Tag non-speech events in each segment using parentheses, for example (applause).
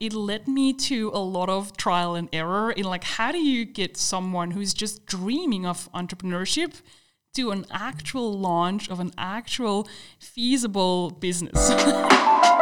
it led me to a lot of trial and error in like how do you get someone who's just dreaming of entrepreneurship to an actual launch of an actual feasible business. (laughs)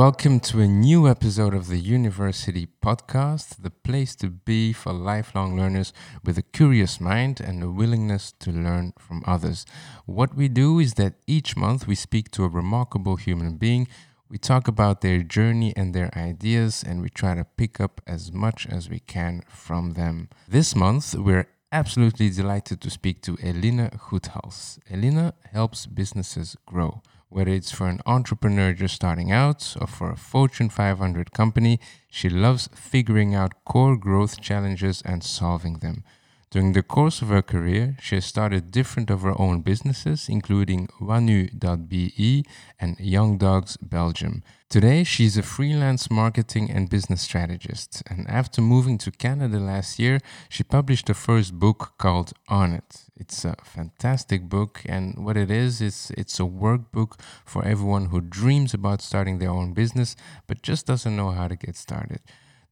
Welcome to a new episode of the University Podcast, the place to be for lifelong learners with a curious mind and a willingness to learn from others. What we do is that each month we speak to a remarkable human being. We talk about their journey and their ideas, and we try to pick up as much as we can from them. This month, we're absolutely delighted to speak to Eline Goethals. Elina helps businesses grow whether it's for an entrepreneur just starting out or for a Fortune 500 company, she loves figuring out core growth challenges and solving them. During the course of her career, she has started different of her own businesses, including Wanu.be and YoungDogs Belgium. Today, she's a freelance marketing and business strategist, and after moving to Canada last year, she published her first book called On It. It's a fantastic book, and what it is, is it's a workbook for everyone who dreams about starting their own business but just doesn't know how to get started.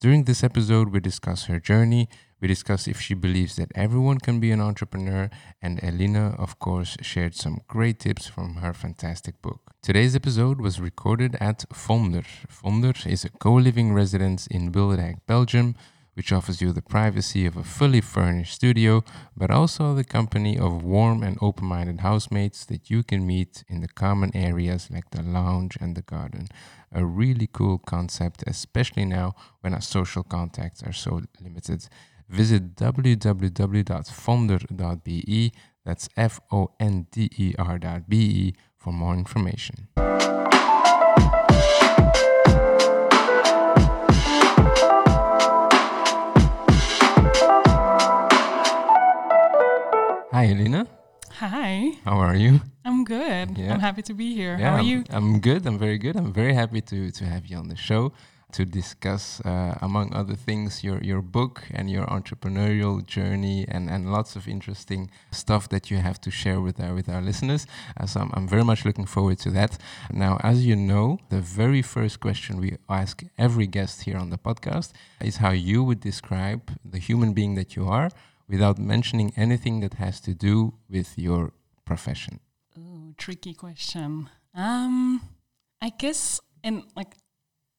During this episode, we discuss her journey, we discuss if she believes that everyone can be an entrepreneur, and Eline, of course, shared some great tips from her fantastic book. Today's episode was recorded at Fonder. Fonder is a co living residence in Wilrijk, Belgium, which offers you the privacy of a fully furnished studio, but also the company of warm and open minded housemates that you can meet in the common areas like the lounge and the garden. A really cool concept, especially now when our social contacts are so limited visit www.fonder.be, that's F O N D E R.be, for more information. Hi, Eline. Hi. How are you? I'm good. Yeah. I'm happy to be here. Yeah, How are I'm- you? I'm good. I'm very good. I'm very happy to to have you on the show to discuss, uh, among other things, your your book and your entrepreneurial journey and and lots of interesting stuff that you have to share with our with our listeners. Uh, so I'm, I'm very much looking forward to that. Now, as you know, the very first question we ask every guest here on the podcast is how you would describe the human being that you are without mentioning anything that has to do with your profession. Oh, tricky question. Um, I guess, and like,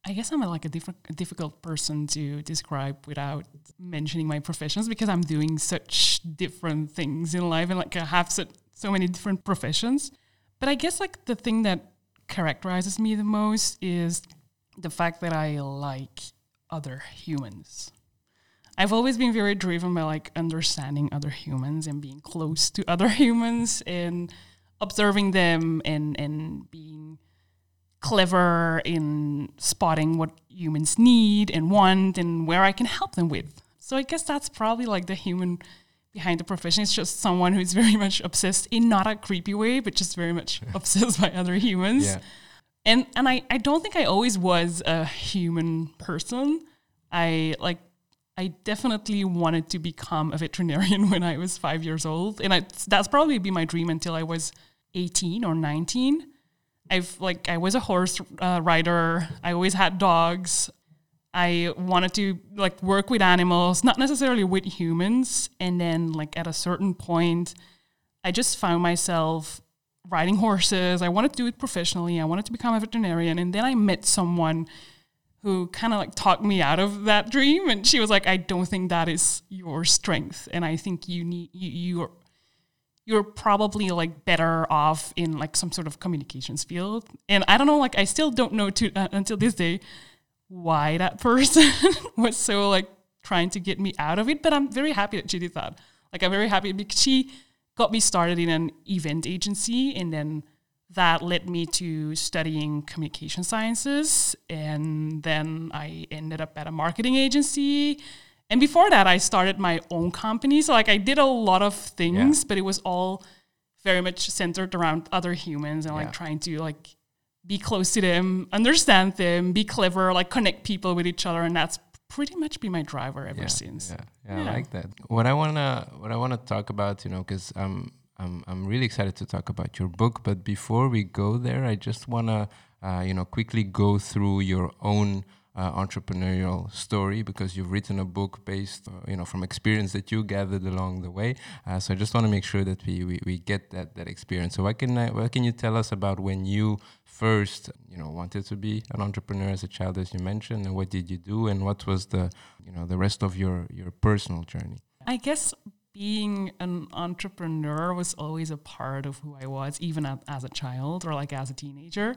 I guess I'm a, like a, a difficult person to describe without mentioning my professions because I'm doing such different things in life and like I have so, so many different professions. But I guess like the thing that characterizes me the most is the fact that I like other humans. I've always been very driven by like understanding other humans and being close to other (laughs) humans and observing them and and being clever in spotting what humans need and want and where I can help them with. So I guess that's probably like the human behind the profession. It's just someone who's (laughs) very much obsessed in not a creepy way, but just very much (laughs) obsessed by other humans. Yeah. And and I, I don't think I always was a human person. I like I definitely wanted to become a veterinarian (laughs) when I was five years old, and I, that's probably been my dream until I was eighteen or nineteen. I've like I was a horse uh, rider. I always had dogs. I wanted to like work with animals, not necessarily with humans. And then like at a certain point, I just found myself riding horses. I wanted to do it professionally. I wanted to become a veterinarian. And then I met someone who kind of like talked me out of that dream and she was like i don't think that is your strength and i think you need you you're you're probably like better off in like some sort of communications field. And i don't know like i still don't know to uh, until this day why that person (laughs) was so like trying to get me out of it but i'm very happy that she did that. Like i'm very happy because she got me started in an event agency and then that led me to studying communication sciences and then i ended up at a marketing agency and before that i started my own company so like i did a lot of things Yeah. but it was all very much centered around other humans and like Yeah. trying to like be close to them understand them be clever like connect people with each other and that's pretty much been my driver ever yeah, since. Yeah, yeah, Yeah. I like that. What I wanna what I wanna talk about, you know, because I'm um, I'm I'm really excited to talk about your book. But before we go there, I just wanna uh, you know quickly go through your own uh, entrepreneurial story because you've written a book based uh, you know from experience that you gathered along the way. Uh, so I just want to make sure that we, we, we get that that experience. So what can I, what can you tell us about when you first you know wanted to be an entrepreneur as a child, as you mentioned, and what did you do, and what was the you know the rest of your your personal journey? I guess being an entrepreneur was always a part of who I was, even a- as a child or like as a teenager.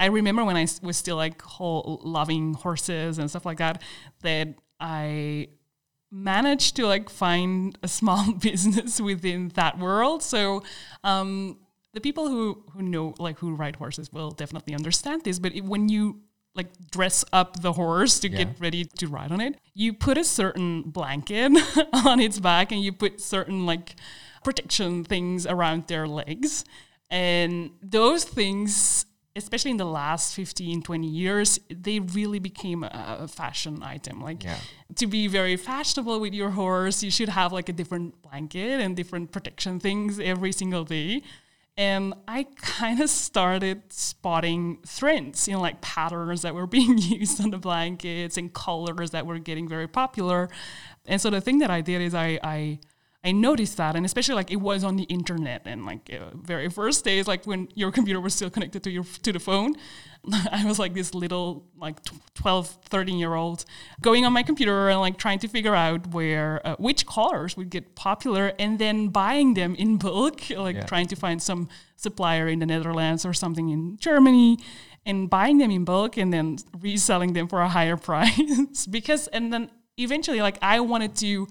I remember when I was still like whole loving horses and stuff like that, that I managed to like find a small (laughs) business within that world. So um, the people who who know like who ride horses will definitely understand this. But it, when you like dress up the horse to Yeah. get ready to ride on it, you put a certain blanket (laughs) on its back and you put certain like protection things around their legs. And those things, especially in the last 15, 20 years, they really became a, a fashion item. Like Yeah. to be very fashionable with your horse, you should have like a different blanket and different protection things every single day. And I kind of started spotting trends in like patterns that were (laughs) being used on the blankets and colors that were getting very popular. And so the thing that I did is I, I I noticed that, and especially like it was on the internet and like uh, very first days, like when your computer was still connected to your to the phone, (laughs) I was like this little like tw- 12, 13 year old going on my computer and like trying to figure out where uh, which colors would get popular, and then buying them in bulk, (laughs) like Yeah. trying to find some supplier in the Netherlands or something in Germany. And buying them in bulk and then reselling them for a higher (laughs) price because and then eventually like I wanted to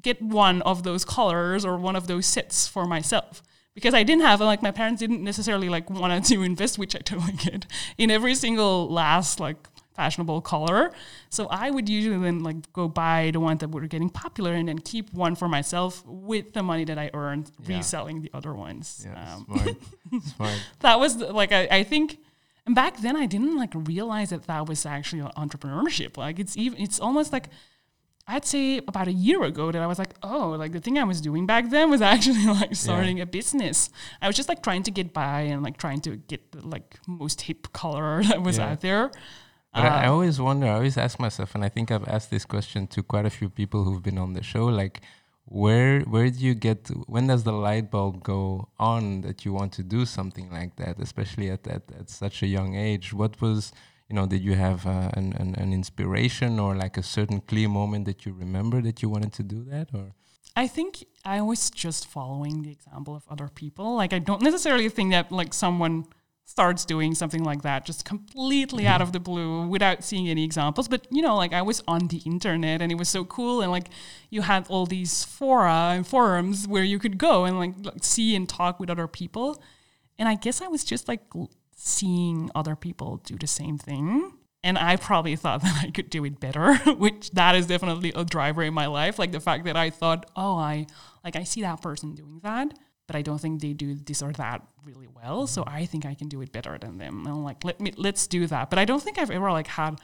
get one of those colors or one of those sets for myself. Because I didn't have like my parents didn't necessarily like wanted to invest which I totally get in every single last like fashionable color. So I would usually then like go buy the ones that were getting popular and then keep one for myself with the money that I earned Yeah. reselling the other ones. Yeah, Um, smart, smart. (laughs) that was the- like I, I think and back then I didn't like realize that that was actually entrepreneurship. Like it's even it's almost like I'd say about a year ago that I was like oh like the thing I was doing back then was (laughs) actually like starting a business I was just like trying to get by and like trying to get the like most hip color (laughs) that was Yeah. out there But I, I Uh, always wonder, I always ask myself, and I think I've asked this question to quite a few people who've been on the show, like where where do you get when does the light bulb go on that you want to do something like that, especially at at, at such a young age? What was you know, did you have uh, an, an an inspiration or like a certain clear moment that you remember that you wanted to do that or I think I was just following the example of other people. Like I don't necessarily think that like someone starts doing something like that just completely out of the blue without seeing any examples. But you know, like I was on the internet and it was so cool and like you had all these fora and forums where you could go and like, like see and talk with other people. And I guess I was just like seeing other people do the same thing. And I probably thought (laughs) that I could do it better, (laughs) which that is definitely a driver in my life. Like the fact that I thought, oh, I like I see that person doing that, but I don't think they do this or that really well. So I think I can do it better than them. And I'm like, let me let's do that. But I don't think I've ever like had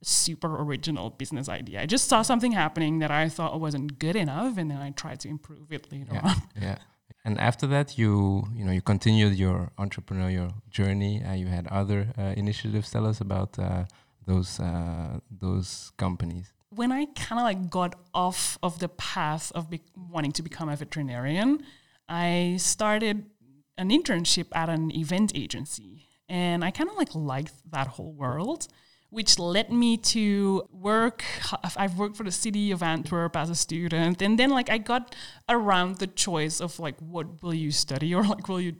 a super original business idea. I just saw something happening that I thought wasn't good enough, and then I tried to improve it later yeah on. yeah and after that you you know you continued your entrepreneurial journey. Uh, you had other uh, initiatives. Tell us about uh, those uh, those companies. When I kind of like got off of the path of wanting to become a veterinarian, I started an internship at an event agency, and I kind of like liked that whole world, which led me to work. I've worked for the city of Antwerp as a student, and then like I got around the choice of like what will you study or like will you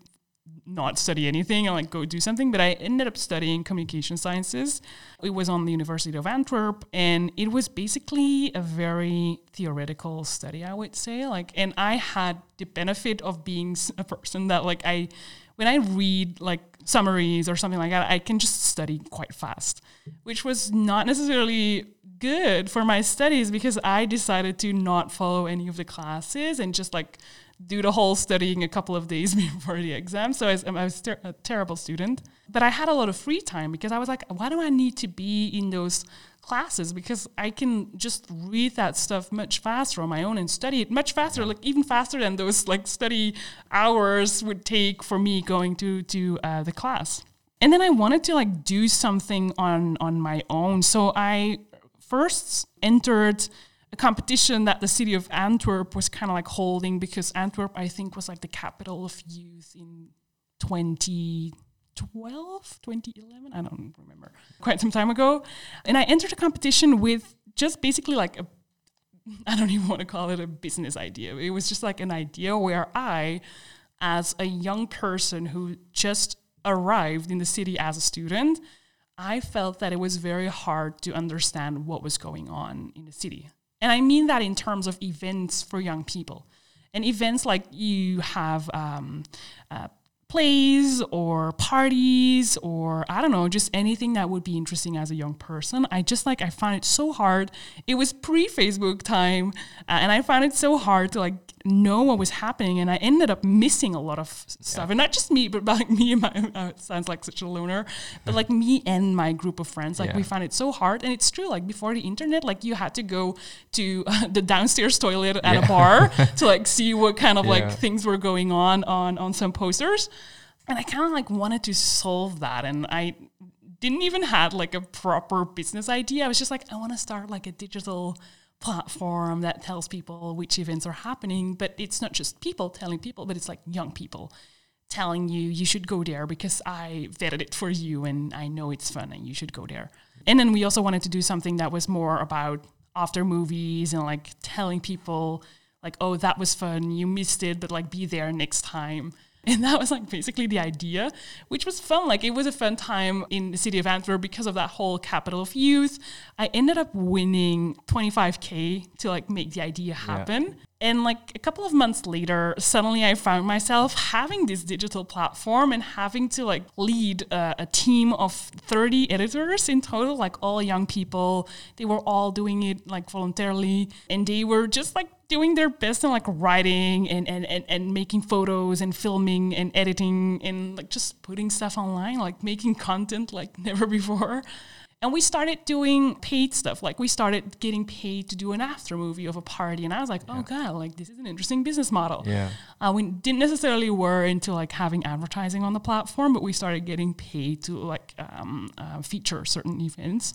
not study anything and like go do something but i ended up studying communication sciences it was on the university of antwerp and it was basically a very theoretical study i would say like and i had the benefit of being a person that like i when i read like summaries or something like that i can just study quite fast which was not necessarily good for my studies because i decided to not follow any of the classes and just like do the whole studying a couple of days (laughs) before the exam. So I was, I was ter- a terrible student. But I had a lot of free time because I was like, why do I need to be in those classes because I can just read that stuff much faster on my own and study it much faster, like even faster than those like study hours would take for me going to to uh, the class. And then I wanted to like do something on on my own, so I first entered a competition that the city of Antwerp was kind of like holding because Antwerp, I think, was like the capital of youth in 20 2012, 2011, I don't remember, quite some time ago. And I entered a competition with just basically like a, (laughs) I don't even want to call it a business idea. It was just like an idea where I, as a young person who just arrived in the city as a student, I felt that it was very hard to understand what was going on in the city. And I mean that in terms of events for young people. And events like you have um, uh, plays or parties or I don't know, just anything that would be interesting as a young person. I just like I found it so hard. It was pre Facebook time, uh, and I found it so hard to like know what was happening, and I ended up missing a lot of stuff. Yeah. And not just me, but (laughs) like me and my uh, sounds like such a loner, but like me and my group of friends. Like yeah. we found it so hard, and it's true. Like before the internet, like you had to go to uh, the downstairs toilet at yeah. a bar (laughs) to like see what kind of like things were going on on on some posters. And I kind of like wanted to solve that, and I didn't even had like a proper business idea. I was just like, I want to start like a digital platform that tells people which events are happening, but it's not just people telling people, but it's like young people telling you you should go there because I vetted it for you and I know it's fun and you should go there. And then we also wanted to do something that was more about after movies and like telling people like, oh, that was fun, you missed it, but like be there next time. (laughs) And that was like basically the idea, which was fun. Like it was a fun time in the city of Antwerp because of that whole capital of youth. I ended up winning 25K to like make the idea happen. Yeah. And like a couple of months later, suddenly I found myself having this digital platform and having to like lead a team of 30 editors in total, like all young people. They were all doing it like voluntarily and they were just like doing their best in like writing and, and, and, and making photos and filming and editing and like just putting stuff online, like making content like never before. And we started doing paid stuff. Like we started getting paid to do an after movie of a party. And I was like, oh God, like this is an interesting business model. Yeah. Uh, we didn't necessarily were into like having advertising on the platform, but we started getting paid to like um, uh, feature certain events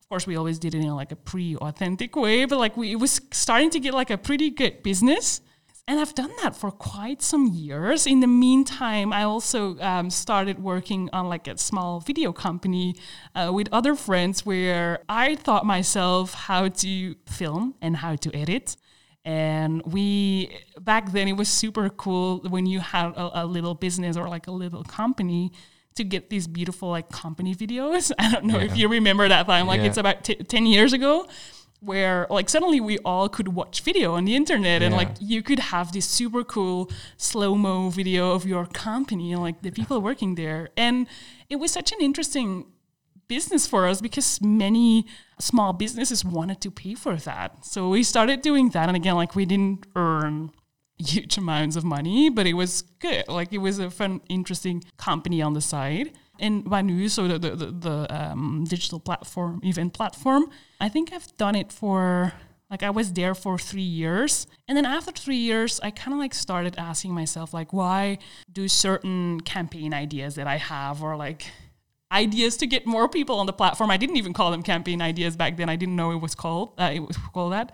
Of course, we always did it in like a pre-authentic way, but like we it was starting to get like a pretty good business. And I've done that for quite some years. In the meantime, I also um, started working on like a small video company uh, with other friends where I taught myself how to film and how to edit. And we, back then, it was super cool when you had a, a little business or like a little company to get these beautiful like company videos. (laughs) I don't know yeah. if you remember that time. Like yeah. it's about t- 10 years ago where like suddenly we all could watch video on the internet and like you could have this super cool slow-mo video of your company and like the people working there. And it was such an interesting business for us because many small businesses wanted to pay for that. So we started doing that and again like we didn't earn huge amounts of money, but it was good. Like it was a fun, interesting company on the side. And Wanu, so the the, the, the um, digital platform, event platform, I think I've done it for like I was there for three years, and then after three years, I kind of like started asking myself like, why do certain campaign ideas that I have or like ideas to get more people on the platform. I didn't even call them campaign ideas back then. I didn't know it was called uh, it was called that.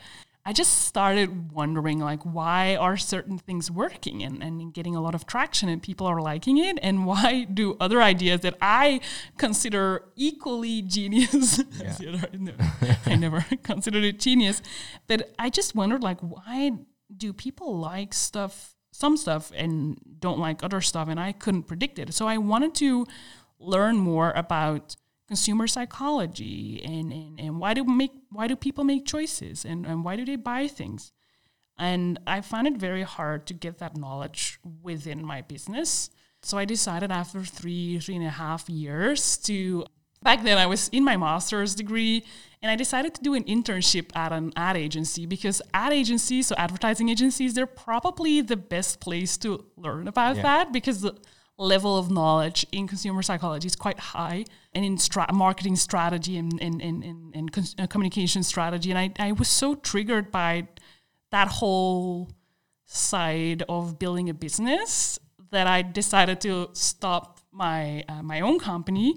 I just started wondering like why are certain things working and, and getting a lot of traction and people are liking it? And (laughs) why do other ideas that I consider equally (laughs) genius (laughs) yeah. I never considered it genius but I just wondered like why do people like stuff some stuff and don't like other stuff? And I couldn't predict it. So I wanted to learn more about consumer psychology and, and, and why do make why do people make choices and, and why do they buy things and i found it very hard to get that knowledge within my business so i decided after three three and a half years to back then i was in my master's degree and i decided to do an internship at an ad agency because ad agencies so advertising agencies they're probably the best place to learn about yeah. that because the, level of knowledge in consumer psychology is quite high and in stra- marketing strategy and, and, and, and, and cons- uh, communication strategy. And I, I was so triggered by that whole side of building a business that I decided to stop my uh, my own company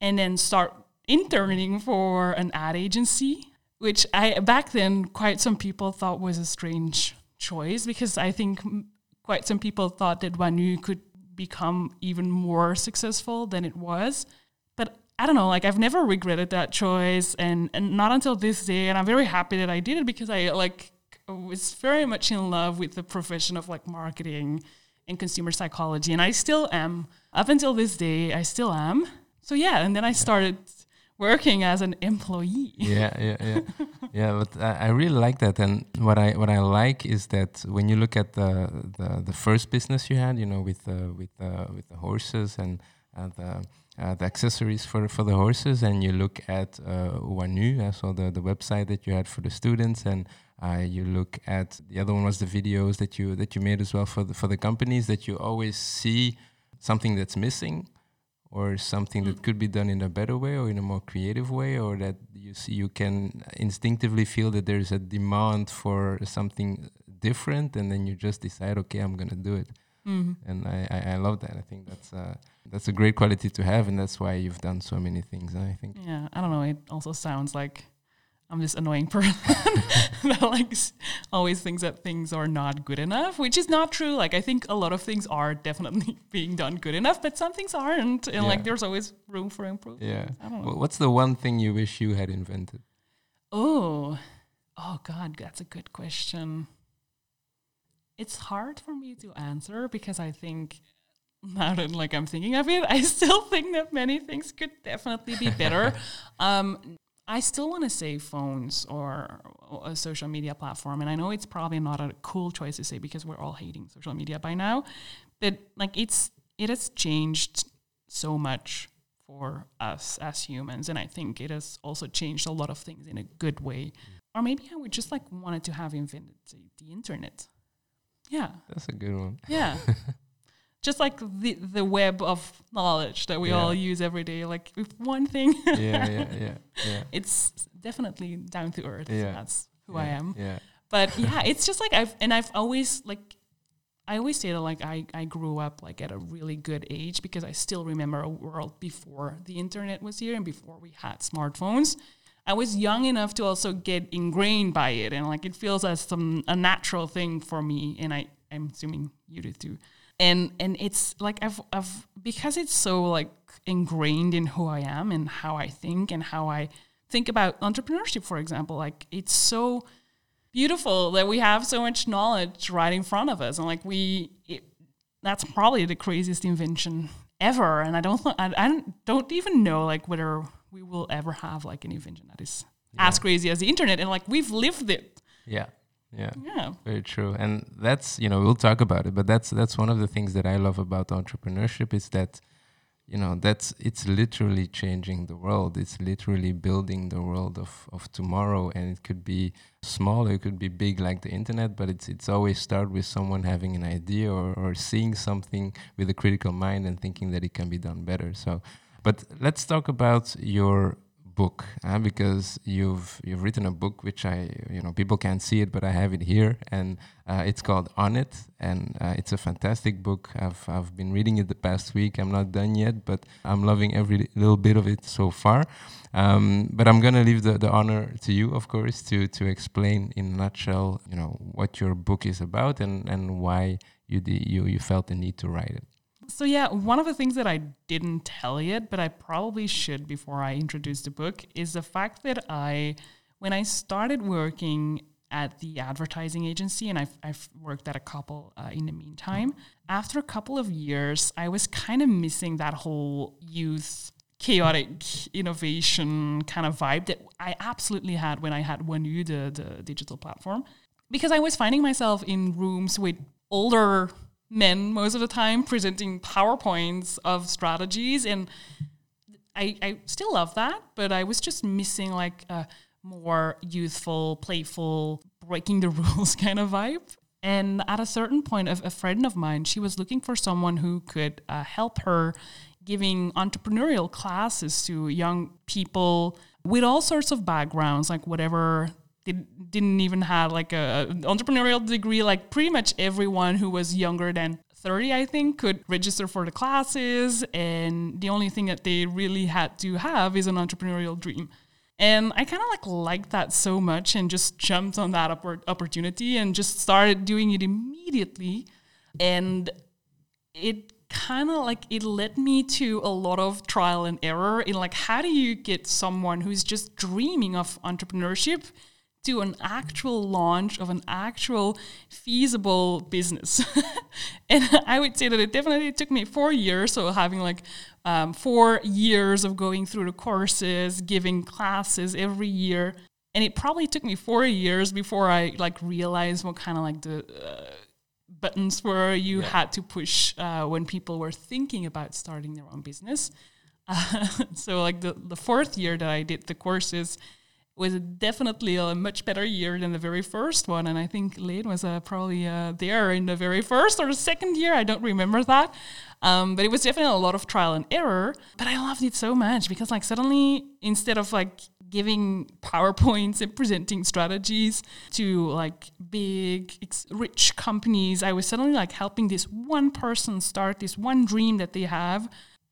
and then start interning for an ad agency, which I back then quite some people thought was a strange choice because I think quite some people thought that Wanu could become even more successful than it was. But I don't know, like I've never regretted that choice and, and not until this day and I'm very happy that I did it because I like was very much in love with the profession of like marketing and consumer psychology and I still am up until this day I still am. So yeah, and then I started working as an employee. yeah, yeah, yeah, (laughs) yeah. But I, I really like that, and what I what I like is that when you look at the the, the first business you had, you know, with the with the with the horses and uh, the uh, the accessories for for the horses, and you look at uh, Wanu, uh, so the the website that you had for the students, and uh, you look at the other one was the videos that you that you made as well for the for the companies that you always see something that's missing or something that could be done in a better way or in a more creative way or that you see you can instinctively feel that there's a demand for something different and then you just decide okay i'm going to do it. Mm-hmm. and I, I, I, love that. I think that's uh, that's a great quality to have and that's why you've done so many things i think. Yeah i don't know. It also sounds like I'm this annoying (laughs) person that likes always thinks that things are not good enough, which is not true. Like I think a lot of things are definitely (laughs) being done good enough, but some things aren't, and yeah. like there's always room for improvement. Yeah. I don't know. What's the one thing you wish you had invented? Oh, oh God, that's a good question. It's hard for me to answer because I think now that like I'm thinking of it, I (laughs) still think that many things could definitely be better. um, I still want to say phones or a social media platform. And I know it's probably not a cool choice to say because we're all hating social media by now. But like it's it has changed so much for us as humans. And I think it has also changed a lot of things in a good way. Or maybe I would just like wanted to have invented the, the internet. Yeah. That's a good one. Yeah. (laughs) just like the the web of knowledge that we yeah. all use every day. Like with one thing, (laughs) yeah, yeah, (laughs) yeah, yeah. It's definitely down to earth. Yeah. That's who yeah. I am. Yeah. But (laughs) yeah, it's just like I've and I've always like I always say that like I, I grew up like at a really good age because I still remember a world before the internet was here and before we had smartphones. I was young enough to also get ingrained by it and like it feels as some a natural thing for me and I, I'm assuming you do too and and it's like I've I've because it's so like ingrained in who I am and how I think and how I think about entrepreneurship, for example. Like it's so beautiful that we have so much knowledge right in front of us, and like we, it, that's probably the craziest invention ever. And I don't, th- I, I don't even know like whether we will ever have like an invention that is yeah. as crazy as the internet, and like we've lived it. Yeah. Yeah. Yeah. Very true. And that's, you know, we'll talk about it, but that's that's one of the things that I love about entrepreneurship is that you know, that's it's literally changing the world. It's literally building the world of, of tomorrow and it could be small, it could be big like the internet, but it's it's always start with someone having an idea or, or seeing something with a critical mind and thinking that it can be done better. So but let's talk about your book uh, because you've you've written a book which I you know people can't see it but I have it here and uh, it's called On It and uh, it's a fantastic book. I've I've been reading it the past week. I'm not done yet, but I'm loving every little bit of it so far. Um, but I'm gonna leave the, the honor to you, of course, to to explain in a nutshell, you know, what your book is about and and why you you you felt the need to write it. So yeah, one of the things that I didn't tell yet, but I probably should before I introduce the book, is the fact that I, when I started working at the advertising agency, and I've, I've worked at a couple uh, in the meantime, after a couple of years, I was kind of missing that whole youth chaotic innovation kind of vibe that I absolutely had when I had Wanu, the, the digital platform. Because I was finding myself in rooms with older men most of the time presenting PowerPoints of strategies. And I, I still love that, but I was just missing like a more youthful, playful, breaking the (laughs) rules kind of vibe. And at a certain point, a, a friend of mine, she was looking for someone who could uh, help her giving entrepreneurial classes to young people with all sorts of backgrounds, like whatever they didn't even have like a entrepreneurial degree. Like pretty much everyone who was younger than 30, I think, could register for the classes. And the only thing that they really had to have is an entrepreneurial dream. And I kind of like liked that so much and just jumped on that oppor- opportunity and just started doing it immediately. And it kind of like it led me to a lot of trial and error in like how do you get someone who's just dreaming of entrepreneurship to an actual launch of an actual feasible business. (laughs) and I would say that it definitely took me four years. So having like um, four years of going through the courses, giving classes every year. And it probably took me four years before I like realized what kind of like the uh, buttons were you yeah. had to push uh, when people were thinking about starting their own business. Uh, (laughs) so like the, the fourth year that I did the courses, was definitely a much better year than the very first one. And I think Lane was uh, probably uh, there in the very first or the second year. I don't remember that. Um, but it was definitely a lot of trial and error. But I loved it so much because, like, suddenly instead of like giving PowerPoints and presenting strategies to like big, rich companies, I was suddenly like helping this one person start this one dream that they have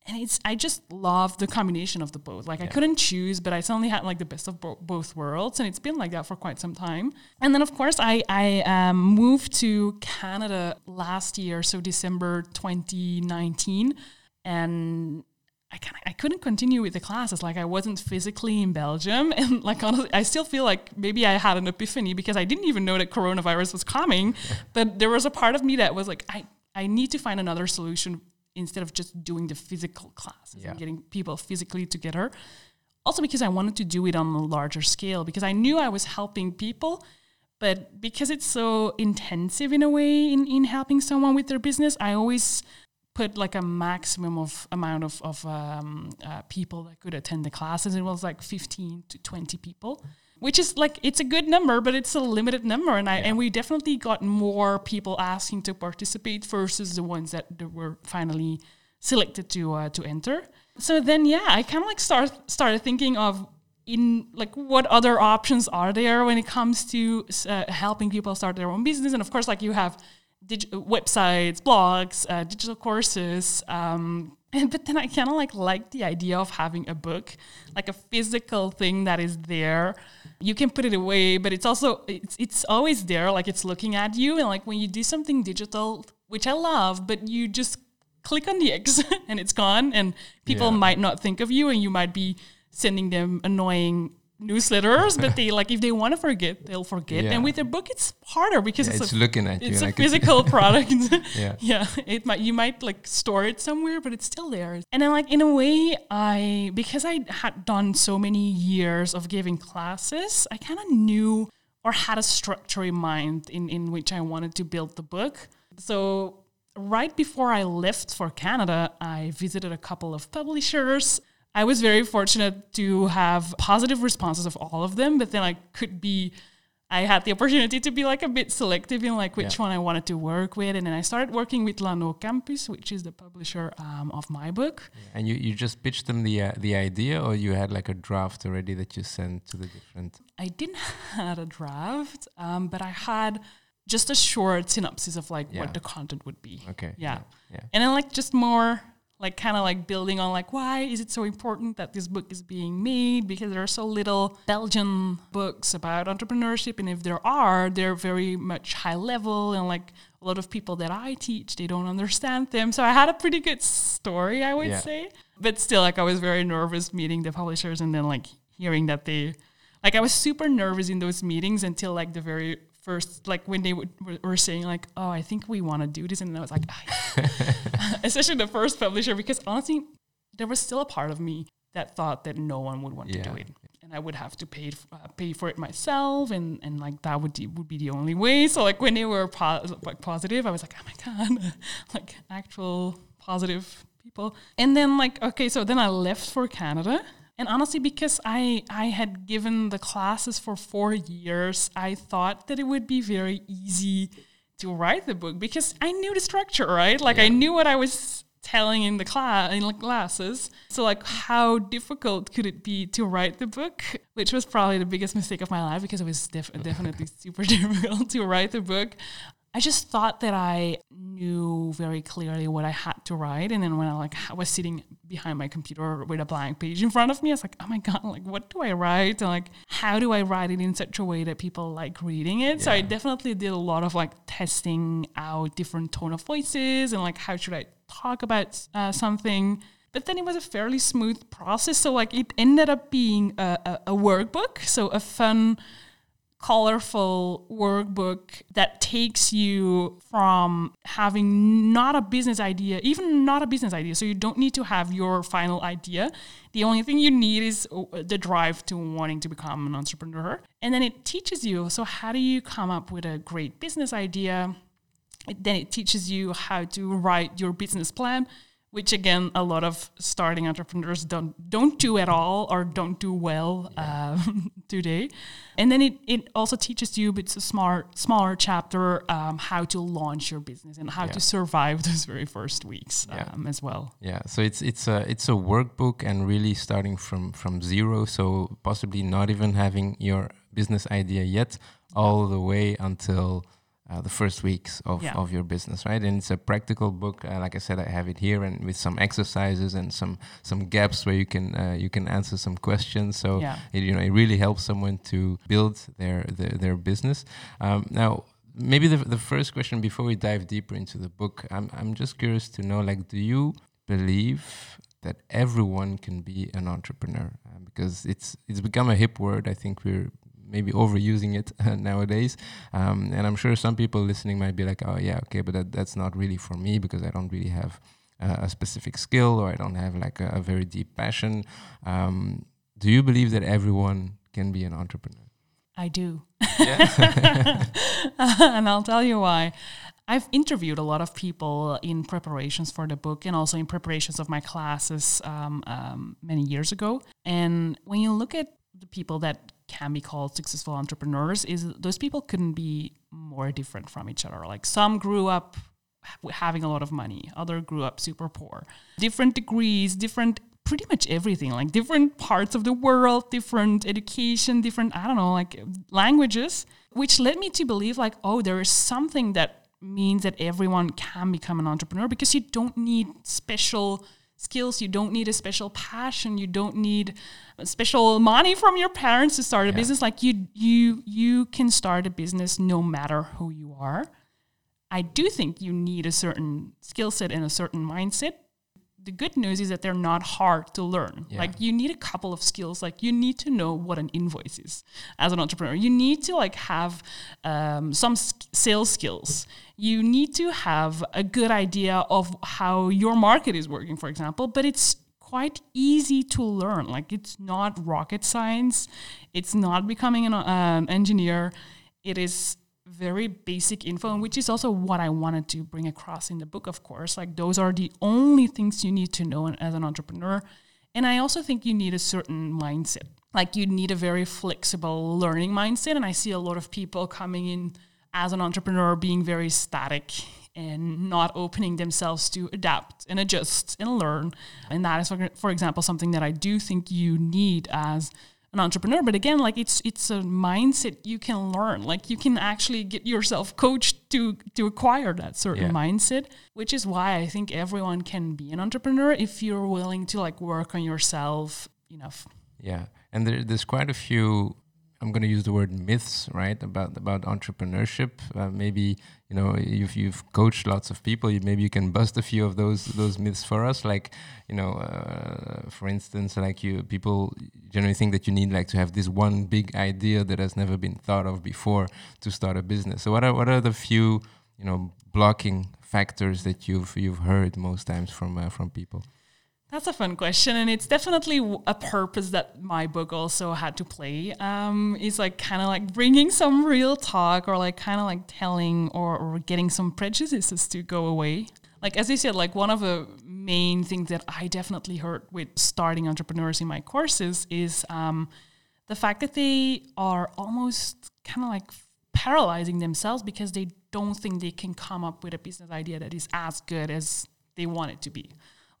and it's I just love the combination of the both. Like yeah. I couldn't choose, but I suddenly had like the best of bo- both worlds, and it's been like that for quite some time. And then of course I I um, moved to Canada last year, so December 2019, and. I, kind I couldn't continue with the classes. Like I wasn't physically in Belgium, (laughs) and like honestly, I still feel like maybe I had an epiphany because I didn't even know that coronavirus was coming. (laughs) but there was a part of me that was like, I I need to find another solution instead of just doing the physical classes yeah. and getting people physically together. Also, because I wanted to do it on a larger scale, because I knew I was helping people, but because it's so intensive in a way in, in helping someone with their business, I always put like a maximum of amount of, of um, uh, people that could attend the classes. It was like 15 to 20 people which is like it's a good number, but it's a limited number, and I yeah. and we definitely got more people asking to participate versus the ones that, were finally selected to uh, to enter. So then, yeah, I kind of like start started thinking of in like what other options are there when it comes to uh, helping people start their own business, and of course, like you have dig- websites, blogs, uh, digital courses. Um, (laughs) but then I kind of like like the idea of having a book, like a physical thing that is there you can put it away, but it's also it's it's always there, like it's looking at you. And like when you do something digital, which I love, but you just click on the X (laughs) and it's gone, and people yeah. might not think of you, and you might be sending them annoying newsletters, but they like if they want to forget, they'll forget. Yeah. And with a book, it's harder because yeah, it's, it's a, looking at it's you. a like physical (laughs) product. yeah, (laughs) yeah. It might you might like store it somewhere, but it's still there. And then like in a way, I because I had done so many years of giving classes, I kind of knew or had a structure in mind in in which I wanted to build the book. So right before I left for Canada, I visited a couple of publishers I was very fortunate to have positive responses of all of them, but then I could be I had the opportunity to be like a bit selective in like which yeah. one I wanted to work with, and then I started working with Lannoo Campus, which is the publisher um, of my book. And you, you just pitched them the uh, the idea, or you had like a draft already that you sent to the different. I didn't had a draft, um, but I had just a short synopsis of like yeah. what the content would be. Okay. Yeah. yeah. yeah. And then like just more like kind of like building on like why is it so important that this book is being made? Because there are so little belgian books about entrepreneurship and if there are they're very much high level and like a lot of people that i teach they don't understand them. So i had a pretty good story i would yeah. say. But still like i was very nervous meeting the publishers and then like hearing that they like i was super nervous in those meetings until like the very first like when they would, were saying like oh i think we want to do this and i was like (laughs) especially the first publisher because honestly there was still a part of me that thought that no one would want yeah. to do it and i would have to pay uh, pay for it myself and and like that would be, would be the only way. So like when they were po- like positive i was like oh my god (laughs) like actual positive people. And then like okay so then i left for canada and honestly, because I, I had given the classes for four years, I thought that it would be very easy to write the book because I knew the structure, right? Like I knew what I was telling in the class in the classes. So like how difficult could it be to write the book? Which was probably the biggest mistake of my life because it was def- definitely (laughs) super (laughs) difficult to write the book. I just thought that I knew very clearly what I had to write, and then when I like was sitting behind my computer with a blank page in front of me, I was like, "Oh my god! Like, what do I write? And like, how do I write it in such a way that people like reading it?" So I definitely did a lot of like testing out different tone of voices and like how should I talk about uh, something. But then it was a fairly smooth process. So like it ended up being a, a, a workbook, so a fun colorful workbook that takes you from having not a business idea, even not a business idea. So you don't need to have your final idea. The only thing you need is uh, the drive to wanting to become an entrepreneur. And then it teaches you so, how do you come up with a great business idea? Then it teaches you how to write your business plan which again a lot of starting entrepreneurs don't don't do at all or don't do well um, (laughs) today and then it, it also teaches you it's a smart smaller chapter um, how to launch your business and how Yeah. to survive (laughs) those very first weeks Yeah. um, as well Yeah, so it's it's a it's a workbook and really starting from from zero. So possibly not even having your business idea yet, all the way until uh, the first weeks of, Yeah. of your business, right? And it's a practical book. Uh, like I said, I have it here, and with some exercises and some some gaps where you can uh, you can answer some questions. So Yeah. it, you know it really helps someone to build their their, their business. Um, now maybe the, the first question before we dive deeper into the book I'm, I'm just curious to know like do you believe that everyone can be an entrepreneur uh, because it's it's become a hip word i think we're maybe overusing it (laughs) nowadays. Um, and i'm sure some people listening might be like oh yeah okay but that, that's not really for me because i don't really have uh, a specific skill or i don't have like a, a very deep passion. Um, do you believe that everyone can be an entrepreneur? I do. Yeah. (laughs) And I'll tell you why. I've interviewed a lot of people in preparations for the book and also in preparations of my classes um, um, many years ago. And when you look at the people that can be called successful entrepreneurs, is those people couldn't be more different from each other. Like some grew up having a lot of money, other grew up super poor. Different degrees, different pretty much everything, like different parts of the world, different education, different I don't know, like languages, which led me to believe like, oh, there is something that means that everyone can become an entrepreneur because you don't need special skills. You don't need a special passion. You don't need special money from your parents to start a Yeah. business. Like you you you can start a business no matter who you are. I do think you need a certain skill set and a certain mindset the good news is that they're not hard to learn. Yeah. Like you need a couple of skills. Like you need to know what an invoice is as an entrepreneur. You need to like have um, some sales skills. You need to have a good idea of how your market is working, for example. But it's quite easy to learn. Like it's not rocket science. It's not becoming an uh, engineer. It is very basic info, which is also what I wanted to bring across in the book, of course. Like, those are the only things you need to know as an entrepreneur. And I also think you need a certain mindset. Like, you need a very flexible learning mindset. And I see a lot of people coming in as an entrepreneur being very static and not opening themselves to adapt and adjust and learn. And that is, for example, something that I do think you need as an entrepreneur but again like it's it's a mindset you can learn like you can actually get yourself coached to to acquire that certain Yeah. mindset which is why i think everyone can be an entrepreneur if you're willing to like work on yourself enough Yeah, and there, there's quite a few. I'm going to use the word myths, right? About about entrepreneurship. Uh, maybe you know you've you've coached lots of people. You, maybe you can bust a few of those those myths for us. Like you know, uh, for instance, like you people generally think that you need like to have this one big idea that has never been thought of before to start a business. So what are what are the few you know blocking factors that you've you've heard most times from uh, from people? That's a fun question, and it's definitely a purpose that my book also had to play. Um, is like kind of like bringing some real talk, or like kind of like telling or, or getting some prejudices to go away. Like as you said, like one of the main things that I definitely heard with starting entrepreneurs in my courses is um, the fact that they are almost kind of like paralyzing themselves because they don't think they can come up with a business idea that is as good as they want it to be.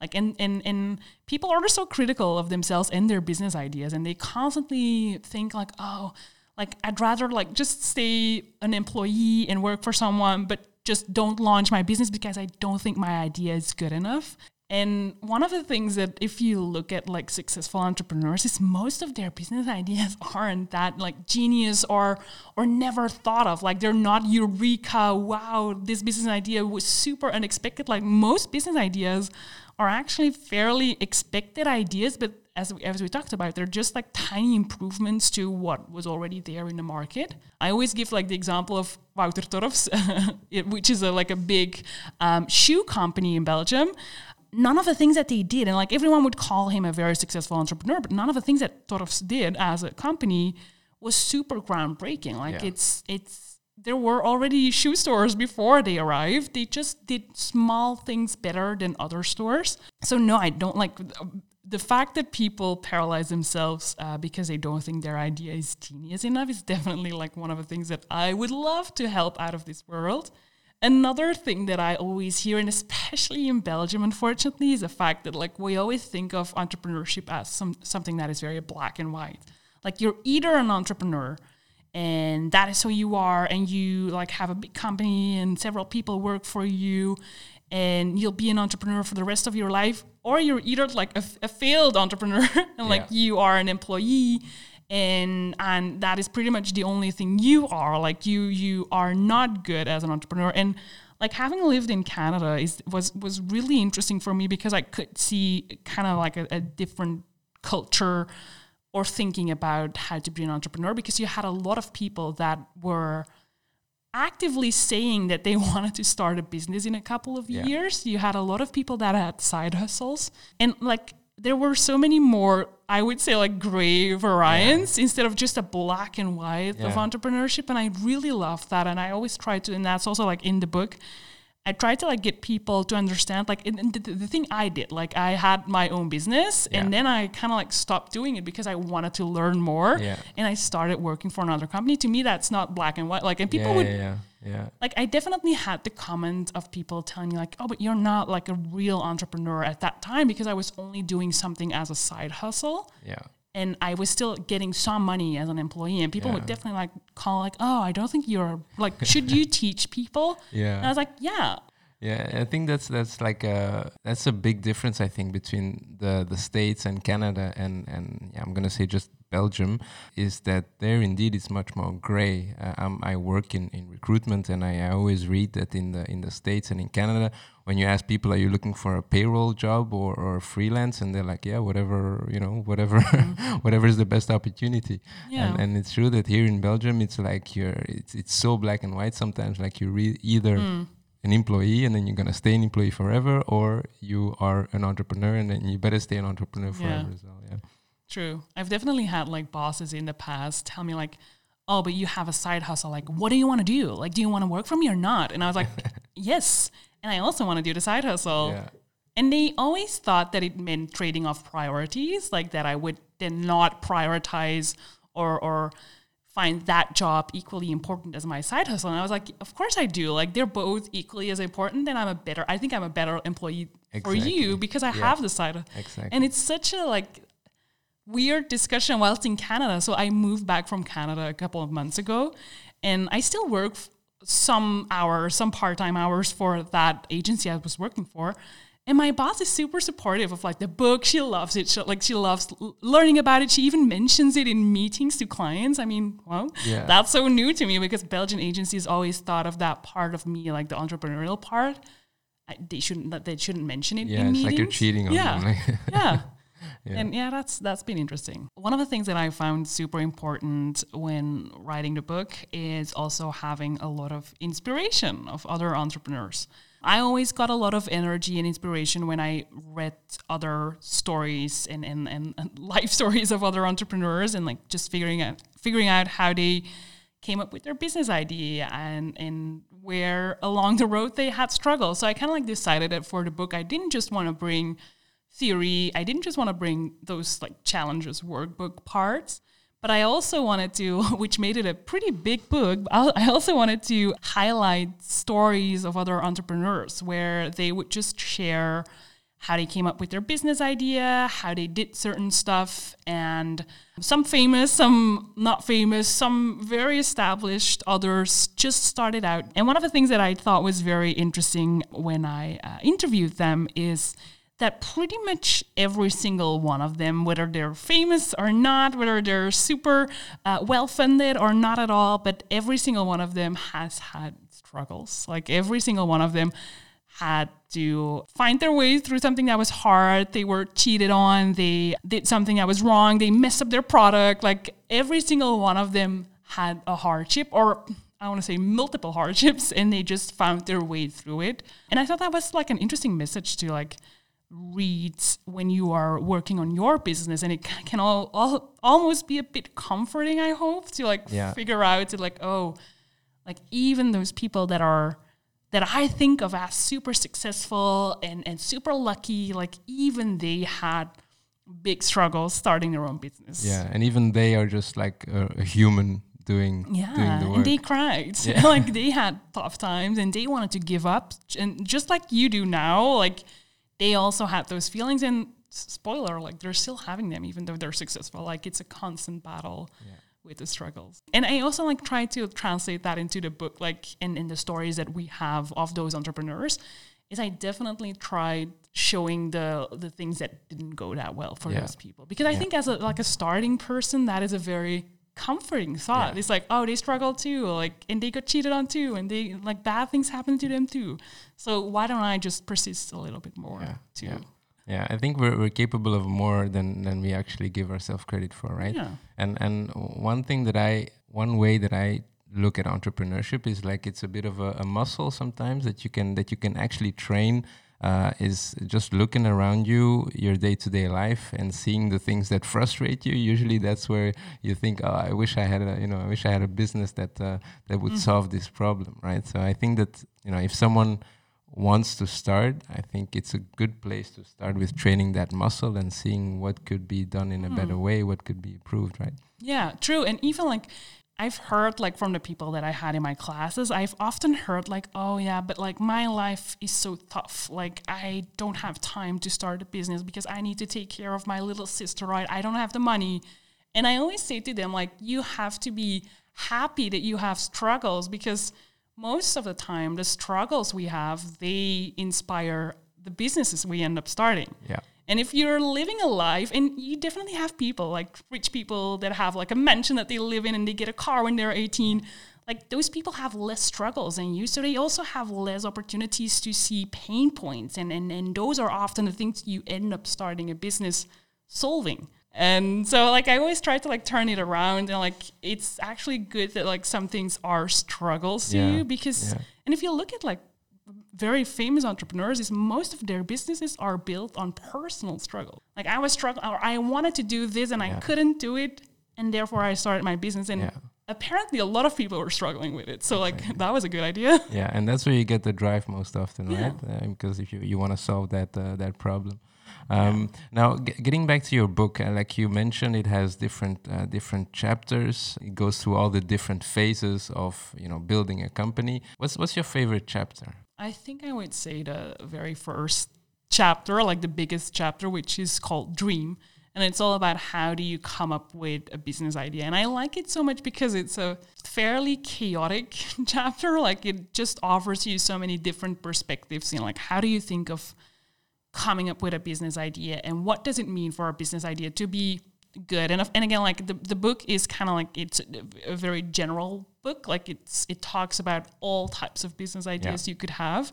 Like and and and people are so critical of themselves and their business ideas, and they constantly think like, oh, like I'd rather like just stay an employee and work for someone, but just don't launch my business because I don't think my idea is good enough. And one of the things that if you look at like successful entrepreneurs is most of their business (laughs) ideas aren't that like genius or or never thought of. Like they're not eureka, wow, this business idea was super unexpected. Like most business ideas are actually fairly expected ideas, but as we, as we talked about, they're just like tiny improvements to what was already there in the market. I always give like the example of Wouter Torfs, (laughs) which is a, like a big um, shoe company in Belgium none of the things that they did, and like everyone would call him a very successful entrepreneur, but none of the things that Torfs did as a company was super groundbreaking. Like yeah. it's it's there were already shoe stores before they arrived. They just did small things better than other stores. So no, I don't like the fact that people paralyze themselves uh, because they don't think their idea is genius enough is definitely like one of the things that I would love to help out of this world. Another thing that I always hear, and especially in Belgium, unfortunately, is the fact that like we always think of entrepreneurship as some something that is very black and white. Like you're either an entrepreneur and that is who you are and you like have a big company and several people work for you and you'll be an entrepreneur for the rest of your life or you're either like a, a failed entrepreneur (laughs) and like yeah. you are an employee and and that is pretty much the only thing you are like you you are not good as an entrepreneur and like having lived in Canada is was was really interesting for me because I could see kind of like a, a different culture or thinking about how to be an entrepreneur because you had a lot of people that were actively saying that they (laughs) wanted to start a business in a couple of yeah. years. You had a lot of people that had side hustles and like there were so many more i would say like gray variants yeah. instead of just a black and white yeah. of entrepreneurship and i really love that and i always try to and that's also like in the book I try to like get people to understand like and, and the, the, thing I did like I had my own business yeah. and then I kind of like stopped doing it because I wanted to learn more yeah. and I started working for another company to me that's not black and white like and people yeah, would yeah, yeah like I definitely had the comment of people telling me like oh but you're not like a real entrepreneur at that time because I was only doing something as a side hustle yeah and I was still getting some money as an employee, and people yeah. would definitely like call like, "Oh, I don't think you're like, should you (laughs) teach people?" Yeah, and I was like, "Yeah." Yeah, I think that's that's like a that's a big difference. I think between the the states and Canada and and yeah, I'm gonna say just Belgium is that there indeed it's much more gray. Uh, I work in, in recruitment and I, I always read that in the in the states and in Canada when you ask people, are you looking for a payroll job or, or freelance? And they're like, yeah, whatever, you know, whatever, mm. (laughs) whatever is the best opportunity. Yeah. And, and it's true that here in Belgium, it's like you're, it's, it's so black and white sometimes. Like you read either mm. an employee and then you're going to stay an employee forever, or you are an entrepreneur and then you better stay an entrepreneur forever yeah. as well. Yeah. True. I've definitely had like bosses in the past tell me like, oh, but you have a side hustle. Like, what do you want to do? Like, do you want to work for me or not? And I was like, (laughs) yes and I also want to do the side hustle. Yeah. And they always thought that it meant trading off priorities, like that I would then not prioritize or or find that job equally important as my side hustle. And I was like, of course I do. Like they're both equally as important. And I'm a better, I think I'm a better employee exactly. for you because I yeah. have the side. Exactly. And it's such a like weird discussion whilst in Canada. So I moved back from Canada a couple of months ago and I still work some hours, some part time hours for that agency I was working for. And my boss is super supportive of like the book. She loves it. She, like she loves l- learning about it. She even mentions it in meetings to clients. I mean, well, yeah. that's so new to me because Belgian agencies always thought of that part of me, like the entrepreneurial part. I, they shouldn't. They shouldn't mention it. Yeah, in it's meetings. like you're cheating on yeah. them. (laughs) yeah. Yeah. And yeah, that's that's been interesting. One of the things that I found super important when writing the book is also having a lot of inspiration of other entrepreneurs. I always got a lot of energy and inspiration when I read other stories and, and, and, and (laughs) life stories of other entrepreneurs and like just figuring out figuring out how they came up with their business idea and and where along the road they had struggles. So I kind of like decided that for the book I didn't just want to bring theory. I didn't just want to bring those like challenges workbook parts, But I also wanted to, (laughs) which made it a pretty big book, I also wanted to highlight stories of other entrepreneurs where they would just share how they came up with their business idea, how they did certain stuff, and some famous, some not famous, some very established, others just started out. And one of the things that I thought was very interesting when I uh, interviewed them is that pretty much every single one of them, whether they're famous or not, whether they're super uh, well funded or not at all, but every single one of them has had struggles. Like every single one of them had to find their way through something that was hard. They were cheated on. They did something that was wrong. They messed up their product. Like every single one of them had a hardship or I want to say multiple hardships and they just found their way through it. And I thought that was like an interesting message to like reads when you are working on your business and it can all, all almost be a bit comforting i hope to like yeah. figure out to like oh like even those people that are that i think of as super successful and and super lucky like even they had big struggles starting their own business yeah and even they are just like a, a human doing yeah doing the and they cried yeah. (laughs) like they had tough times and they wanted to give up and just like you do now like they also had those feelings and spoiler like they're still having them even though they're successful like it's a constant battle yeah. with the struggles and i also like try to translate that into the book like in, in the stories that we have of those entrepreneurs is i definitely tried showing the the things that didn't go that well for yeah. those people because i yeah. think as a like a starting person that is a very comforting thought. Yeah. It's like, oh, they struggle too, like, and they got cheated on too, and they like bad things happen to them too. So why don't I just persist a little bit more yeah. too? Yeah. Yeah, I think we're, we're capable of more than, than we actually give ourselves credit for, right? Yeah. And and one thing that I one way that I look at entrepreneurship is like it's a bit of a, a muscle sometimes that you can that you can actually train uh, is just looking around you, your day to day life, and seeing the things that frustrate you. Usually, that's where you think, "Oh, I wish I had a, you know, I wish I had a business that uh, that would mm. solve this problem." Right. So I think that you know, if someone wants to start, I think it's a good place to start with training that muscle and seeing what could be done in a mm. better way, what could be improved. Right. Yeah, true. And even like I've heard like from the people that I had in my classes, I've often heard like, oh yeah, but like my life is so tough. Like I don't have time to start a business because I need to take care of my little sister, right? I don't have the money. And I always say to them, like, you have to be happy that you have struggles because most of the time the struggles we have, they inspire the businesses we end up starting. Yeah. And if you're living a life, and you definitely have people like rich people that have like a mansion that they live in and they get a car when they're 18, like those people have less struggles than you. So they also have less opportunities to see pain points. And, and, and those are often the things you end up starting a business solving. And so like I always try to like turn it around and like it's actually good that like some things are struggles to yeah. you because yeah. and if you look at like very famous entrepreneurs is most of their businesses are built on personal struggle. Like I was struggling, or I wanted to do this and yeah. I couldn't do it, and therefore I started my business. And yeah. apparently, a lot of people were struggling with it. So like that was a good idea. (laughs) Yeah, and that's where you get the drive most often, yeah. right? Uh, because if you you want to solve that uh, that problem. Um, yeah. Now, getting back to your book, uh, like you mentioned, it has different uh, different chapters. It goes through all the different phases of you know building a company. What's what's your favorite chapter? I think I would say the very first chapter, like the biggest chapter, which is called Dream. And it's all about how do you come up with a business idea. And I like it so much because it's a fairly chaotic (laughs) chapter. Like it just offers you so many different perspectives. You know, like how do you think of coming up with a business idea and what does it mean for a business idea to be good and, and again like the, the book is kind of like it's a very general book like it's it talks about all types of business ideas yeah. you could have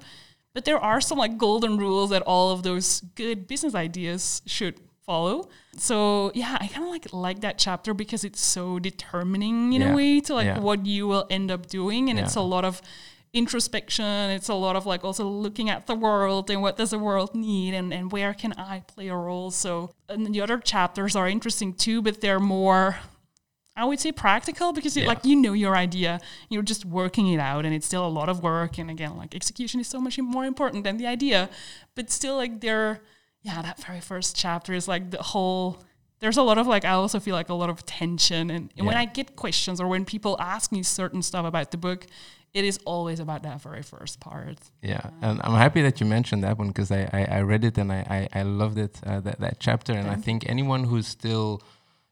but there are some like golden rules that all of those good business ideas should follow so yeah i kind of like like that chapter because it's so determining in yeah. a way to like yeah. what you will end up doing and it's a lot of introspection. It's a lot of like also looking at the world and what does the world need and, and where can i play a role. So and the other chapters are interesting too but they're more i would say practical because yeah. like you know your idea. You're just working it out and it's still a lot of work. And again like execution is so much more important than the idea. But still like they're yeah that very first chapter is like the whole there's a lot of like I also feel like a lot of tension. And, and when I get questions or when people ask me certain stuff about the book, it is always about that very first part. Yeah, and I'm happy that you mentioned that one because I, I, I read it and I, I, I loved it uh, that that chapter and I think anyone who's still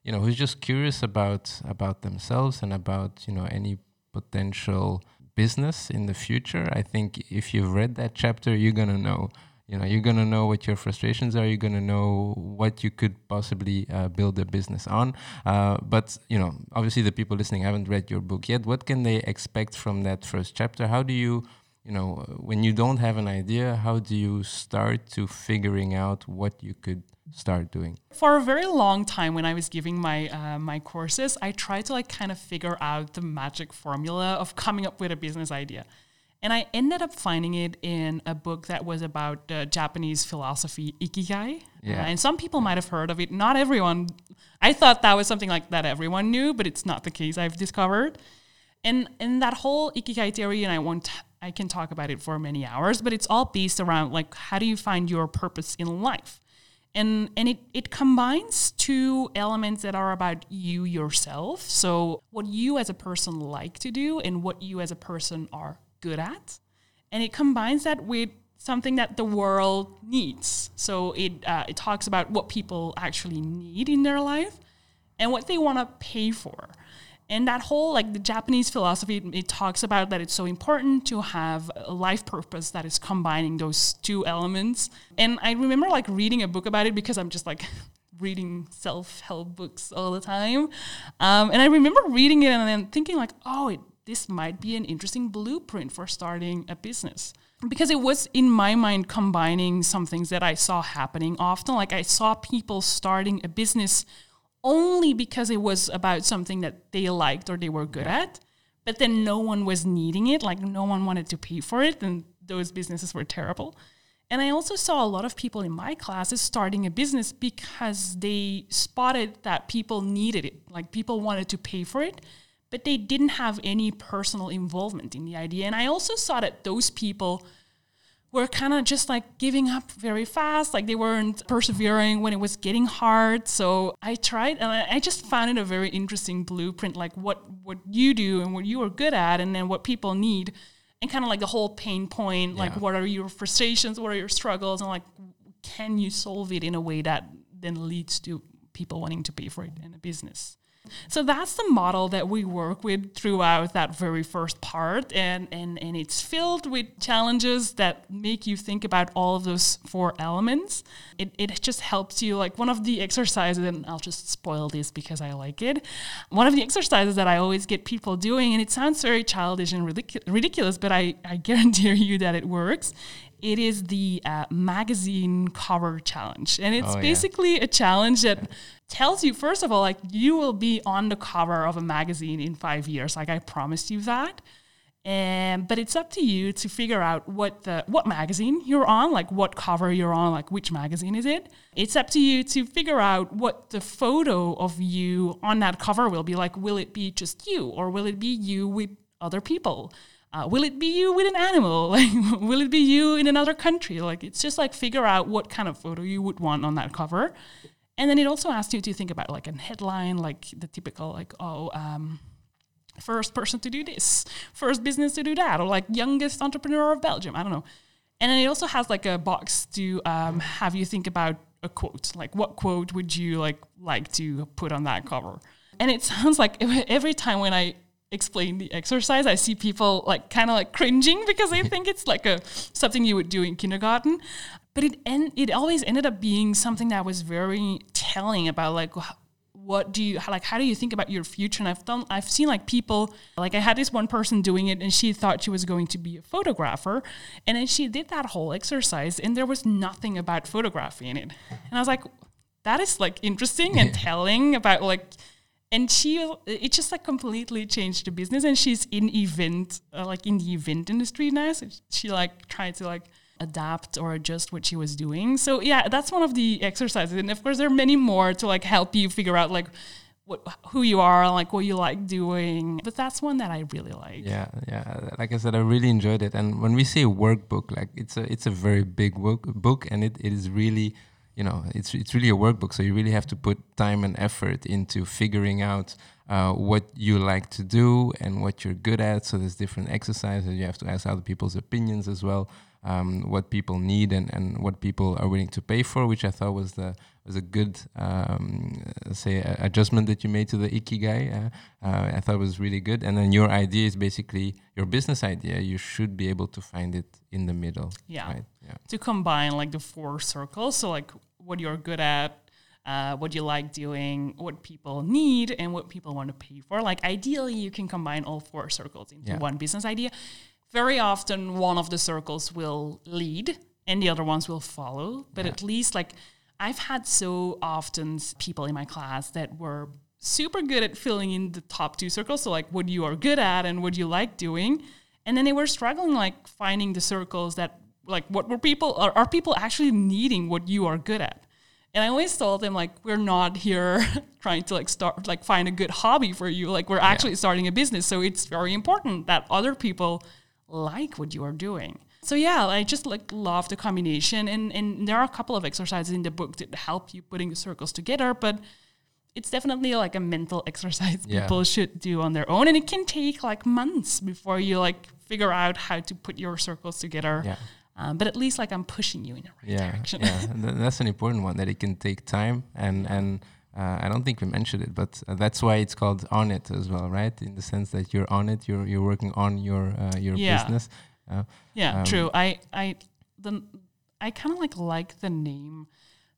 you know who's just curious about about themselves and about you know any potential business in the future I think if you've read that chapter you're gonna know you know you're gonna know what your frustrations are you're gonna know what you could possibly uh, build a business on. Uh, but you know obviously the people listening haven't read your book yet. What can they expect from that first chapter? How do you you know when you don't have an idea how do you start to figuring out what you could start doing? For a very long time, when I was giving my uh, my courses, I tried to like kind of figure out the magic formula of coming up with a business idea, and I ended up finding it in a book that was about the Japanese philosophy ikigai. Yeah. Uh, and some people might have heard of it. Not everyone. I thought that was something like that everyone knew, but it's not the case. I've discovered. And and that whole ikigai theory, and I won't I can talk about it for many hours, but it's all based around like how do you find your purpose in life? And and it, it combines two elements that are about you yourself. So what you as a person like to do and what you as a person are good at. And it combines that with something that the world needs. So it uh, it talks about what people actually need in their life and what they want to pay for. And that whole, like the Japanese philosophy, it, talks about that it's so important to have a life purpose that is combining those two elements. And I remember like reading a book about it because I'm just like (laughs) reading self help books all the time. Um, and I remember reading it and then thinking, like, oh, it, this might be an interesting blueprint for starting a business because it was in my mind combining some things that I saw happening often. Like I saw people starting a business only because it was about something that they liked or they were good at, but then no one was needing it. Like no one wanted to pay for it, and those businesses were terrible. And I also saw a lot of people in my classes starting a business because they spotted that people needed it. Like people wanted to pay for it, but they didn't have any personal involvement in the idea. And I also saw that those people were kind of just like giving up very fast. Like they weren't persevering when it was getting hard. So I tried and I, just found it a very interesting blueprint, like what, what you do and what you are good at and then what people need. And kind of like the whole pain point, like Yeah. what are your frustrations, what are your struggles, and like can you solve it in a way that then leads to people wanting to pay for it in a business. So that's the model that we work with throughout that very first part. And, and, and it's filled with challenges that make you think about all of those four elements. It, it just helps you. Like one of the exercises, and I'll just spoil this because I like it. One of the exercises that I always get people doing, and it sounds very childish and ridic- ridiculous, but I, I (laughs) guarantee you that it works. It is the uh, magazine cover challenge. And it's Oh, yeah. basically a challenge that tells you, first of all, like you will be on the cover of a magazine in five years. Like I promised you that. And but it's up to you to figure out what the what magazine you're on, like what cover you're on, like which magazine is it. It's up to you to figure out what the photo of you on that cover will be like. Will it be just you, or will it be you with other people? Uh, will it be you with an animal? (laughs) Like, will it be you in another country? Like, it's just like figure out what kind of photo you would want on that cover, and then it also asks you to think about like a headline, like the typical like oh. Um, first person to do this, first business to do that, or like youngest entrepreneur of Belgium. I don't know. And then it also has like a box to um, have you think about a quote. Like, what quote would you like like to put on that cover? And it (laughs) sounds like every time when I explain the exercise, I see people like kind of like cringing because they (laughs) think it's like a something you would do in kindergarten. But it en- it always ended up being something that was very telling about like what do you like how do you think about your future? And i've done i've seen like people like i had this one person doing it and she thought she was going to be a photographer. And then she did that whole exercise and there was nothing about photography in it. And i was like that is like interesting and (laughs) telling about like and she it just like completely changed the business and she's in event uh, like in the event industry now so she like tried to like adapt or adjust what she was doing so yeah that's one of the exercises and of course there are many more to like help you figure out like what who you are like what you like doing but that's one that i really like Yeah, yeah. Like I said, I really enjoyed it. And when we say workbook, like it's a it's a very big work, book, and it, it is really you know it's it's really a workbook so you really have to put time and effort into figuring out uh, what you like to do and what you're good at. So there's different exercises. You have to ask other people's opinions as well um, what people need and, and what people are willing to pay for which i thought was the was a good um, say adjustment that you made to the ikigai uh, uh, i thought was really good. And then your idea is basically your business idea. You should be able to find it in the middle Yeah. right yeah to combine like the four circles. So like what you're good at, uh, what you like doing, what people need, and what people want to pay for. Like ideally, you can combine all four circles into Yeah. one business idea. Very often, one of the circles will lead, and the other ones will follow. But at least like I've had so often people in my class that were super good at filling in the top two circles. So like what you are good at and what you like doing. And then they were struggling like finding the circles that like what were people are, are people actually needing what you are good at? And I always told them like we're not here (laughs) trying to like start like find a good hobby for you. Like we're actually starting a business. So it's very important that other people like what you are doing. So yeah, I just like love the combination and and there are a couple of exercises in the book that help you putting the circles together, but it's definitely like a mental (laughs) exercise Yeah. people should do on their own and it can take like months before you like figure out how to put your circles together. yeah Um, but at least like I'm pushing you in the right yeah, direction. yeah. That's an important one that it can take time, and and uh, I don't think we mentioned it, but uh, that's why it's called on it as well, right? In the sense that you're on it, you're you're working on your uh, your Yeah. business. Uh, Yeah, Um, true. I I the I kind of like like the name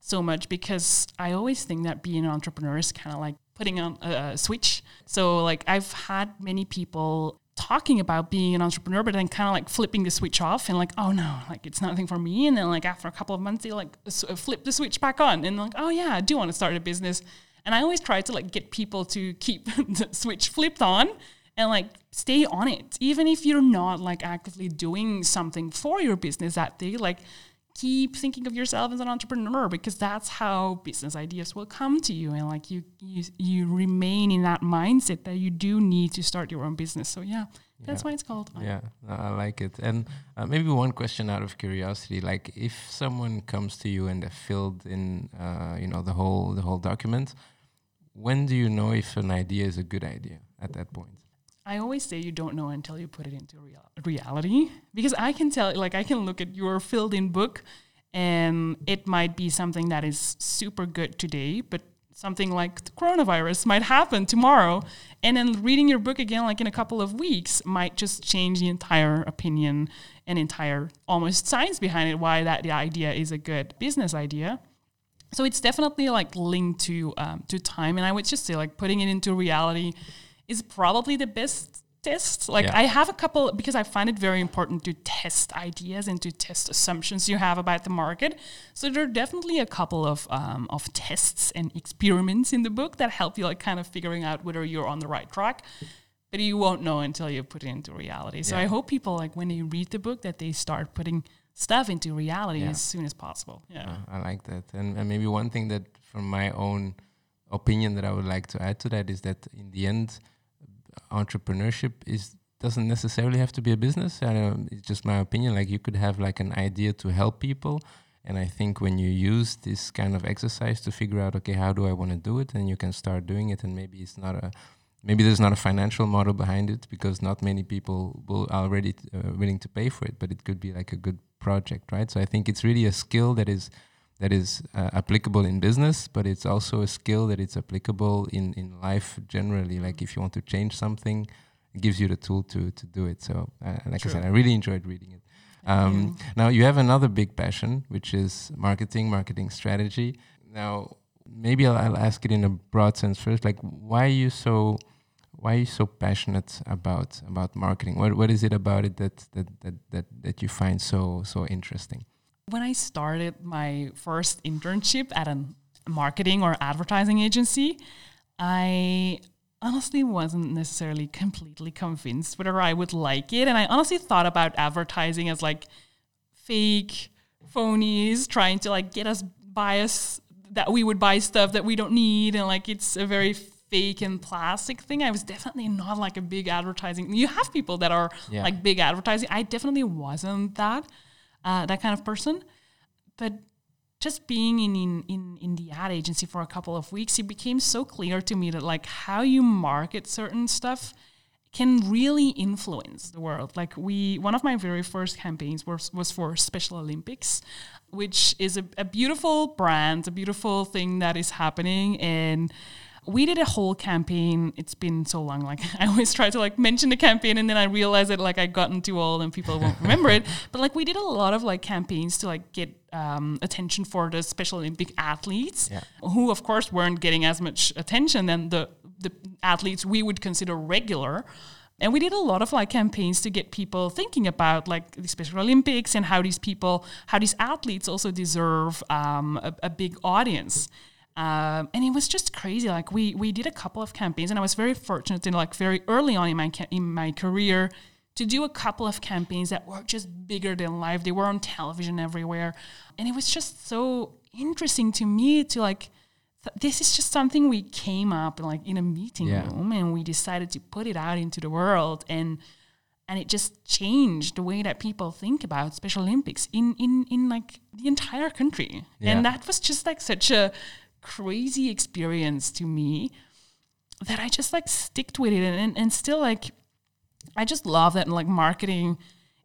so much because I always think that being an entrepreneur is kind of like putting on a, a switch. So like I've had many people talking about being an entrepreneur, but then kind of like flipping the switch off and like, oh no, like it's nothing for me. And then like after a couple of months, they like uh, flip the switch back on and like, oh yeah, I do want to start a business. And I always try to like get people to keep (laughs) the switch flipped on and like stay on it even if you're not like actively doing something for your business that day like keep thinking of yourself as an entrepreneur because that's how business ideas will come to you and like you you, you remain in that mindset that you do need to start your own business so yeah that's Yeah. why it's called yeah, I like it. And uh, maybe one question out of curiosity, like if someone comes to you and they filled in, uh, you know, the whole the whole document, when do you know if an idea is a good idea at that point? I always say you don't know until you put it into real- reality because I can tell, like, I can look at your filled in book and it might be something that is super good today, but something like the coronavirus might happen tomorrow. And then reading your book again, like in a couple of weeks, might just change the entire opinion and entire almost science behind it, why that the idea is a good business idea. So it's definitely like linked to um, to time, and I would just say like putting it into reality is probably the best test. Like Yeah. I have a couple because I find it very important to test ideas and to test assumptions you have about the market. So there are definitely a couple of um, of tests and experiments in the book that help you like kind of figuring out whether you're on the right track. But you won't know until you put it into reality. So Yeah. I hope people like when they read the book that they start putting stuff into reality Yeah. as soon as possible. Yeah. Uh, I like that. And, and maybe one thing that, from my own opinion, that I would like to add to that is that in the end, entrepreneurship is doesn't necessarily have to be a business. I know it's just my opinion. Like you could have like an idea to help people, and I think when you use this kind of exercise to figure out, okay, how do I want to do it, and you can start doing it, and maybe it's not a maybe there's not a financial model behind it because not many people will already uh, willing to pay for it, but it could be like a good project, right? So I think it's really a skill that is that is uh, applicable in business, but it's also a skill that is applicable in in life generally. Like if you want to change something, it gives you the tool to to do it. So uh, like I said, I really enjoyed reading it. Um, now you have another big passion, which is marketing, marketing strategy. Now maybe I'll, I'll ask it in a broad sense first. Like why are you so why are you so passionate about about marketing? What what is it about it that that that that, that you find so so interesting? When I started my first internship at a marketing or advertising agency, I honestly wasn't necessarily completely convinced whether I would like it. And I honestly thought about advertising as like fake phonies trying to like get us buy us that we would buy stuff that we don't need and like it's a very fake and plastic thing. I was definitely not like a big advertising. You have people that are Yeah. like big advertising. I definitely wasn't that uh, that kind of person. But just being in, in in in the ad agency for a couple of weeks, it became so clear to me that like how you market certain stuff can really influence the world. Like we, one of my very first campaigns was was for Special Olympics, which is a, a beautiful brand, a beautiful thing that is happening, and we did a whole campaign. It's been so long. Like (laughs) I always try to like mention the campaign and then I realize that like i've gotten too old and people won't remember it. (laughs) But like we did a lot of like campaigns to like get um, attention for the Special Olympic athletes, Yeah. who of course weren't getting as much attention than the the athletes we would consider regular. And we did a lot of like campaigns to get people thinking about like the Special Olympics and how these people, how these athletes also deserve um, a, a big audience. Um, and it was just crazy. Like we we did a couple of campaigns, and I was very fortunate in like very early on in my in my career to do a couple of campaigns that were just bigger than life. They were on television everywhere, and it was just so interesting to me to like. th- This is just something we came up like in a meeting Yeah. room, and we decided to put it out into the world, and and it just changed the way that people think about Special Olympics in in in like the entire country. Yeah. And that was just like such a crazy experience to me that I just like sticked with it. And, and, and still like I just love that and like marketing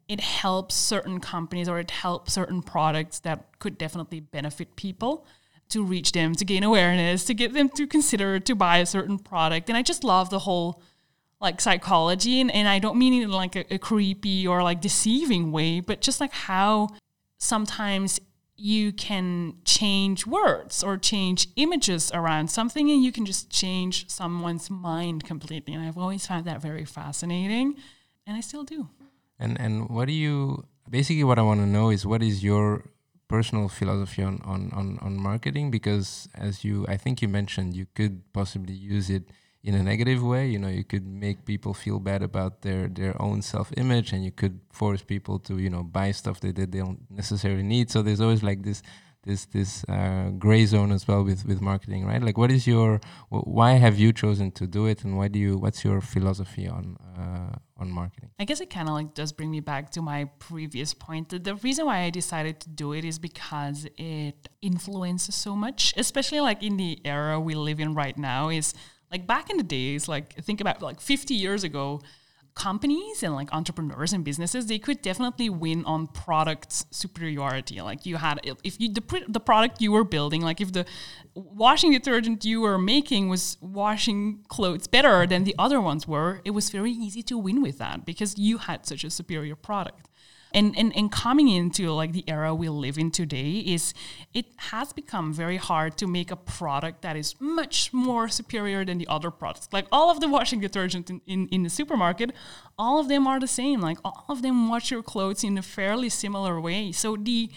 it helps certain companies or it helps certain products that could definitely benefit people to reach them to gain awareness to get them to consider to buy a certain product. And I just love the whole like psychology. And, and I don't mean it in like a, a creepy or like deceiving way but just like how sometimes you can change words or change images around something and you can just change someone's mind completely and I've always found that very fascinating and I still do. And and what do you basically what I want to know is what is your personal philosophy on, on, on, on marketing? Because as you I think you mentioned you could possibly use it in a negative way. You know, you could make people feel bad about their, their own self image and you could force people to, you know, buy stuff that they don't necessarily need. So there's always like this this this uh, gray zone as well with with marketing, right? Like, what is your wh- why have you chosen to do it, and why do you? What's your philosophy on uh, on marketing? I guess it kind of like does bring me back to my previous point. The, the reason why I decided to do it is because it influences so much, especially like in the era we live in right now. Is like back in the days, like think about like 50 years ago, companies and like entrepreneurs and businesses they could definitely win on product superiority. Like you had if you the, the product you were building like if the washing detergent you were making was washing clothes better than the other ones were it was very easy to win with that because you had such a superior product and, and and coming into like the era we live in today is it has become very hard to make a product that is much more superior than the other products. Like all of the washing detergent in, in, in the supermarket all of them are the same. Like all of them wash your clothes in a fairly similar way. So the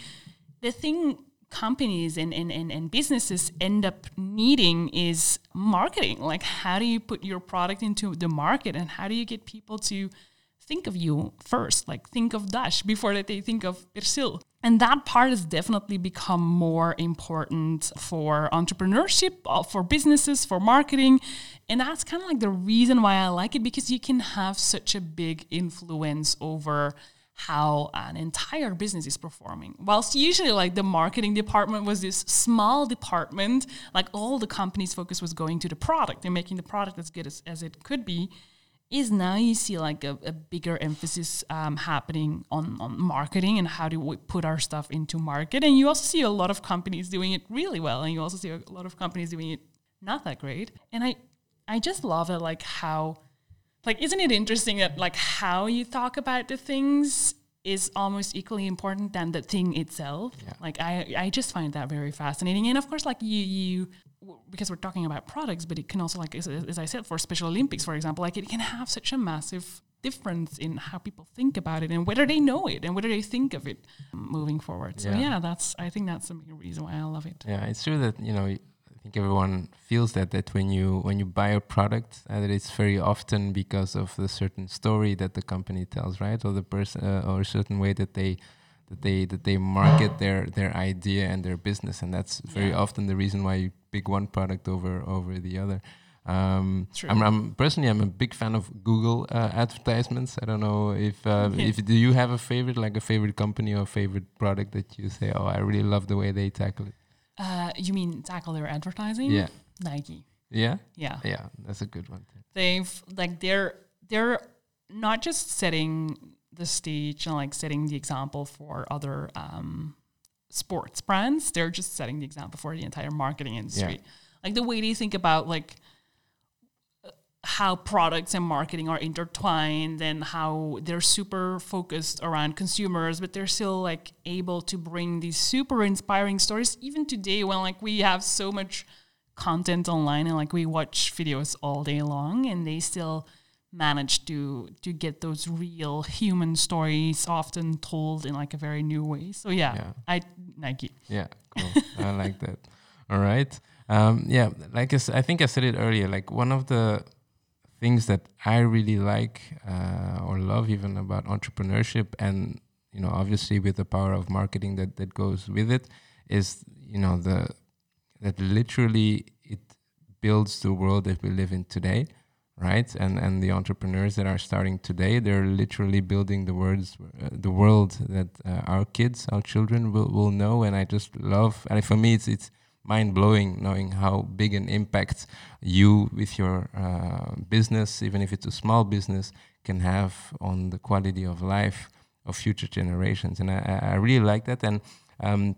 the thing companies and, and, and, and businesses end up needing is marketing. Like how do you put your product into the market and how do you get people to think of you first, like think of Dash before that they think of Persil. And that part has definitely become more important for entrepreneurship, uh, for businesses, for marketing. And that's kind of like the reason why I like it because you can have such a big influence over how an entire business is performing. Whilst usually like the marketing department was this small department, like all the company's focus was going to the product and making the product as good as, as it could be is now you see like a, a bigger emphasis um, happening on, on marketing and how do we put our stuff into market. And you also see a lot of companies doing it really well, and you also see a lot of companies doing it not that great. And I, I just love it, like how, like isn't it interesting that like how you talk about the things is almost equally important than the thing itself. Yeah. Like I, I just find that very fascinating. And of course, like you, you, because we're talking about products, but it can also like as, as I said for Special Olympics, for example, like it can have such a massive difference in how people think about it and whether they know it and whether they think of it moving forward. So Yeah. yeah, that's I think that's the main reason why I love it. Yeah, it's true that you know I think everyone feels that that when you when you buy a product, uh, that it's very often because of the certain story that the company tells, right, or the person uh, or a certain way that they that they that they market their their idea and their business, and that's very Yeah. often the reason why you pick one product over over the other. Um, True. I'm, I'm personally I'm a big fan of Google uh, advertisements. I don't know if uh, Yeah. (laughs) if do you have a favorite like a favorite company or a favorite product that you say oh I really love the way they tackle it. Uh, you mean tackle their advertising? Yeah, Nike. yeah, Yeah. yeah. That's a good one. They've like they're they're not just setting the stage and like setting the example for other um, sports brands. They're just setting the example for the entire marketing industry. Like the way they think about like how products and marketing are intertwined and how they're super focused around consumers but they're still like able to bring these super inspiring stories even today when like we have so much content online and like we watch videos all day long and they still manage to to get those real human stories often told in like a very new way so yeah, Yeah. i nike Yeah, cool. I (laughs) like that. All right. Um, yeah, like I, s- I think I said it earlier. Like one of the things that I really like uh, or love even about entrepreneurship, and you know, obviously with the power of marketing that that goes with it, is you know the that literally it builds the world that we live in today right? And and the entrepreneurs that are starting today they're literally building the words uh, the world that uh, our kids our children will, will know. And i just love and for me it's it's mind blowing knowing how big an impact you with your uh, business even if it's a small business can have on the quality of life of future generations. And i, I really like that. And um,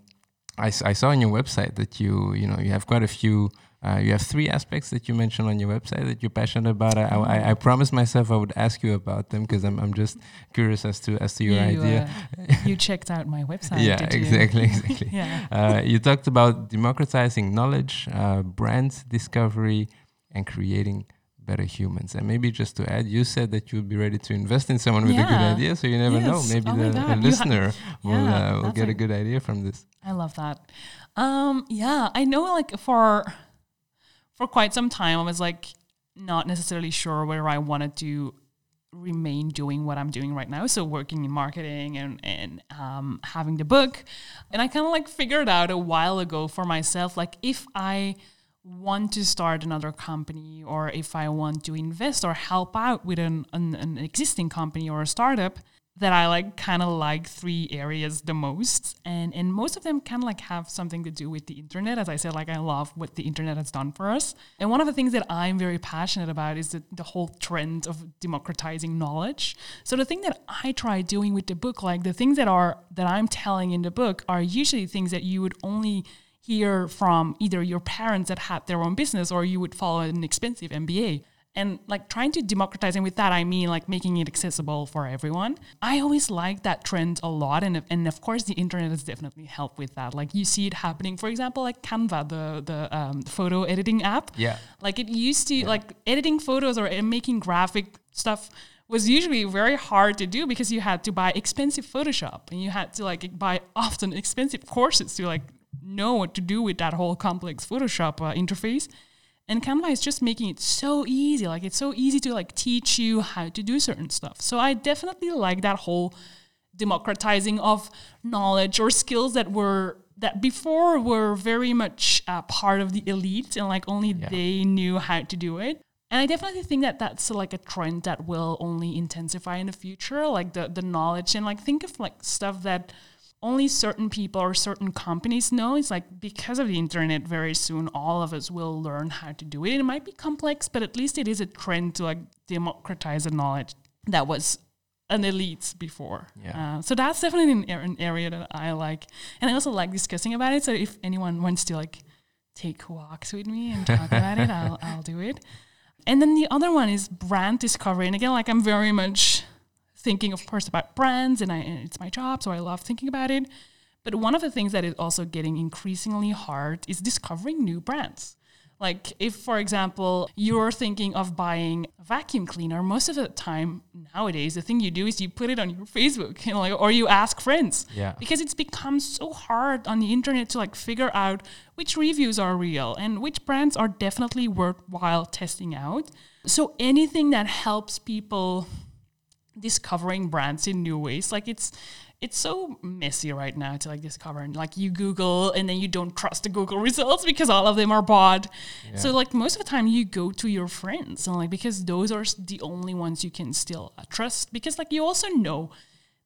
I, I saw on your website that you you know you have quite a few uh, you have three aspects that you mentioned on your website that you're passionate about. I, I, I promised myself I would ask you about them because I'm, I'm just curious as to as to your you, idea. uh, you checked out my website (laughs) yeah, did you? exactly, (laughs) exactly. yeah Uh, you talked about democratizing knowledge, uh, brand discovery, and creating better humans. And maybe just to add, you said that you'd be ready to invest in someone with a good idea. So you never know. Maybe Oh the, ha- listener (laughs) will, Yeah, uh, will get a a- good idea from this. I love that. Um, yeah, I know. Like for for quite some time, I was like not necessarily sure whether I wanted to remain doing what I'm doing right now. So working in marketing and and um, having the book, and I kind of like figured out a while ago for myself, like if I want to start another company or if I want to invest or help out with an, an, an existing company or a startup, that I like kind of like three areas the most. And and most of them kind of like have something to do with the internet. As I said, like I love what the internet has done for us. And one of the things that I'm very passionate about is the, the whole trend of democratizing knowledge. So the thing that I try doing with the book, like the things that are that I'm telling in the book are usually things that you would only hear from either your parents that had their own business or you would follow an expensive MBA. And like trying to democratize, and with that I mean like making it accessible for everyone. I always like that trend a lot, and and of course the internet has definitely helped with that. Like you see it happening, for example, like Canva, the the um, photo editing app. Yeah. Like it used to like editing photos or uh, making graphic stuff was usually very hard to do because you had to buy expensive Photoshop and you had to like buy often expensive courses to like know what to do with that whole complex Photoshop uh, interface. And Canva is just making it so easy. Like it's so easy to like teach you how to do certain stuff. So I definitely like that whole democratizing of knowledge or skills that were that before were very much uh, part of the elite and like only Yeah. they knew how to do it. And I definitely think that that's like a trend that will only intensify in the future, like the the knowledge and like think of like stuff that only certain people or certain companies know. It's like because of the internet, very soon all of us will learn how to do it. It might be complex, but at least it is a trend to like democratize the knowledge that was an elite before. Yeah. Uh, so that's definitely an, an area that I like, and I also like discussing about it. So if anyone wants to like take walks with me and talk (laughs) about it, I'll I'll do it. And then the other one is brand discovery, and again, like I'm very much thinking, of course, about brands, and I and it's my job, so I love thinking about it. But one of the things that is also getting increasingly hard is discovering new brands. Like if, for example, you're thinking of buying a vacuum cleaner, most of the time nowadays, the thing you do is you put it on your Facebook, you know, like, or you ask friends Yeah. because it's become so hard on the internet to like figure out which reviews are real and which brands are definitely worthwhile testing out. So anything that helps people discovering brands in new ways, like it's it's so messy right now to like discover and like you google and then you don't trust the google results because all of them are bought. Yeah. so like most of the time you go to your friends and like because those are the only ones you can still uh, trust because like you also know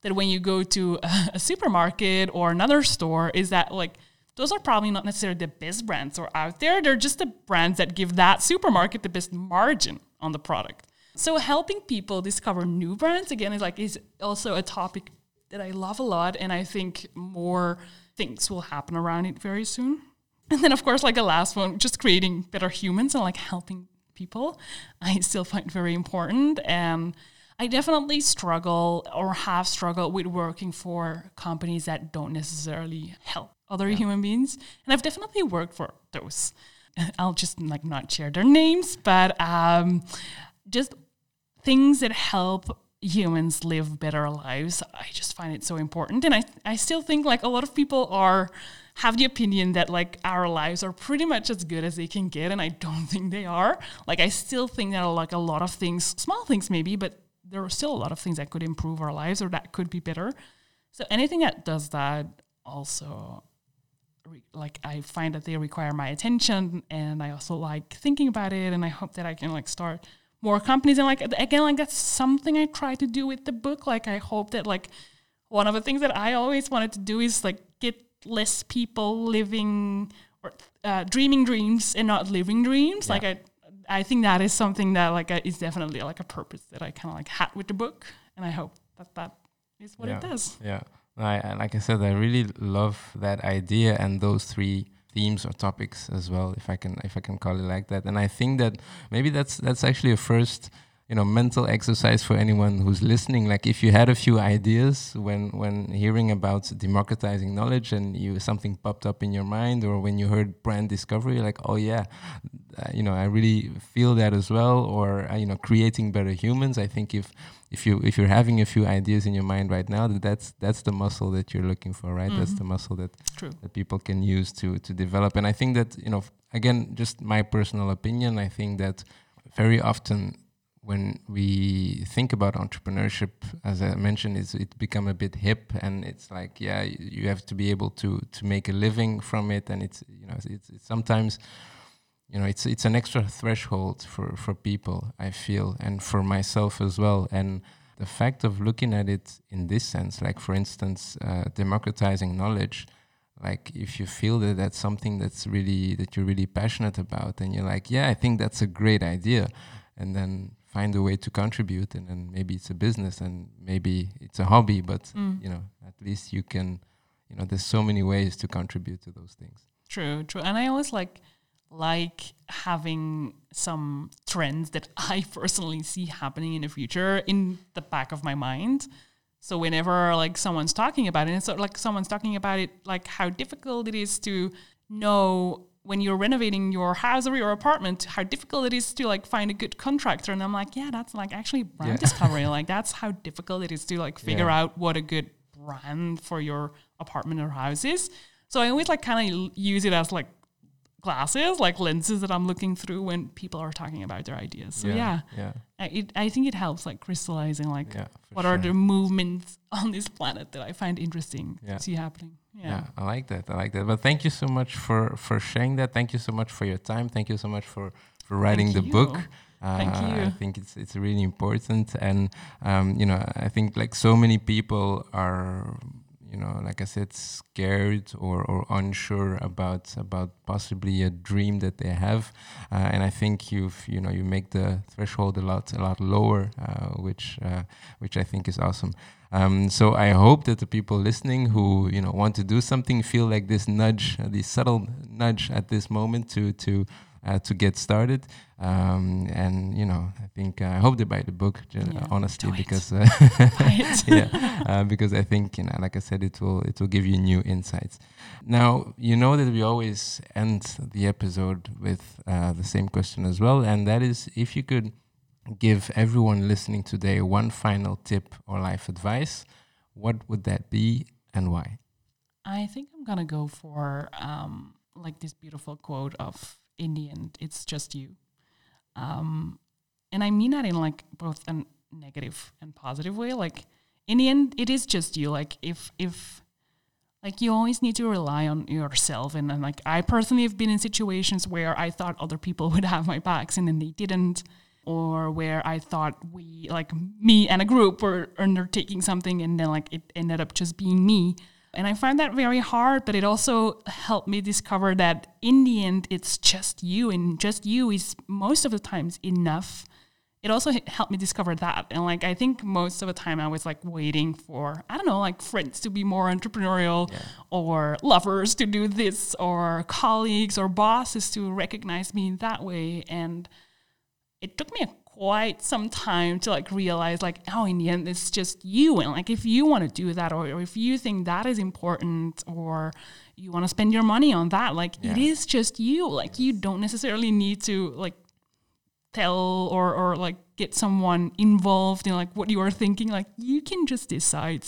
that when you go to a, (laughs) a supermarket or another store is that like those are probably not necessarily the best brands or out there. They're just the brands that give that supermarket the best margin on the product so helping people discover new brands again is like is also a topic that I love a lot, and I think more things will happen around it very soon. And then, of course, like a last one, just creating better humans and like helping people, I still find very important. And I definitely struggle or have struggled with working for companies that don't necessarily help other yeah. human beings. And I've definitely worked for those. (laughs) I'll just like not share their names, but um, just things that help humans live better lives. I just find it so important. And I, I still think like a lot of people are have the opinion that like our lives are pretty much as good as they can get. And I don't (laughs) think they are. Like I still think that like a lot of things, small things maybe, but there are still a lot of things that could improve our lives or that could be better. So anything that does that also like I find that they require my attention and I also like thinking about it and I hope that I can like start more companies. And like again like that's something i try to do with the book. Like i hope that like one of the things that i always wanted to do is like get less people living or uh, dreaming dreams and not living dreams. Yeah. like i i think that is something that like is definitely like a purpose that i kind of like had with the book. And i hope that that is what yeah. it does. Yeah. I, like i said i really love that idea and those three themes or topics as well, if I can if I can call it like that. And I think that maybe that's that's actually a first you know mental exercise for anyone who's listening like if you had a few ideas when when hearing about democratizing knowledge and you something popped up in your mind or when you heard brand discovery like oh yeah you know i really feel that as well or uh, you know creating better humans i think if if you if you're having a few ideas in your mind right now, that that's that's the muscle that you're looking for, right? Mm-hmm. That's the muscle that True. that people can use to to develop. And I think that you know, again, just my personal opinion, I think that very often when we think about entrepreneurship, as I mentioned, it's it become a bit hip, and it's like, yeah, you have to be able to to make a living from it, and it's you know, it's, it's sometimes you know it's it's an extra threshold for for people i feel and for myself as well. And the fact of looking at it in this sense like for instance uh, democratizing knowledge like if you feel that that's something that's really that you're really passionate about and you're like yeah i think that's a great idea and then find a way to contribute and then maybe it's a business and maybe it's a hobby but mm. you know at least you can you know there's so many ways to contribute to those things. True true. And i always like like having some trends that (laughs) I personally see happening in the future in the back of my mind. So whenever like someone's talking about it, and so like someone's talking about it, like how difficult it is to know when you're renovating your house or your apartment, how difficult it is to like find a good contractor. And I'm like, yeah, that's like actually brand yeah. discovery. (laughs) like that's how difficult it is to like figure yeah. out what a good brand for your apartment or house is. So I always like kind of use it as like glasses, like lenses that I'm looking through when people are talking about their ideas. So yeah, yeah, yeah. I, it, I think it helps like crystallizing like yeah, what sure. are the movements (laughs) on this planet that I find interesting yeah. to see happening. Yeah. yeah, I like that. I like that. But thank you so much for for sharing that. Thank you so much for your time. Thank you so much for for writing thank the you. book. Uh, Thank you. I think it's it's really important, and um, you know, I think like so many people are you know, like I said, scared or, or unsure about about possibly a dream that they have, uh, and I think you've you know you make the threshold a lot a lot lower, uh, which uh, which I think is awesome. Um, so I hope that the people listening who you know want to do something feel like this nudge, uh, this subtle nudge at this moment to to uh, to get started. Um, and you know, I think uh, I hope they buy the book, yeah, honestly, because uh, (laughs) (laughs) yeah, uh, because I think you know, like I said, it will it will give you new insights. Now you know that we always end the episode with uh, the same question as well, and that is if you could give everyone listening today one final tip or life advice, what would that be and why? I think I'm gonna go for um, like this beautiful quote of in the end, it's just you. Um, and I mean that in like both a negative and positive way. Like in the end, it is just you. Like if if like you always need to rely on yourself and then like i personally have been in situations where i thought other people (laughs) would have my backs and then they didn't or where i thought we like me and a group were undertaking something and then like it ended up just being me and i find that very hard but it also helped me discover that in the end it's just you and just you is most of the times enough it also helped me discover that. And like, I think most of the time I was like waiting for, I don't know, like friends to be more entrepreneurial yeah. or lovers to do this or colleagues or bosses to recognize me in that way. And it took me quite some time to like realize like, oh, in the end, it's just you. And like, if you want to do that or, or if you think that is important or you want to spend your money on that, like yeah. it is just you. Like you don't necessarily need to like tell or or like get someone involved in like what you are thinking. Like you can just decide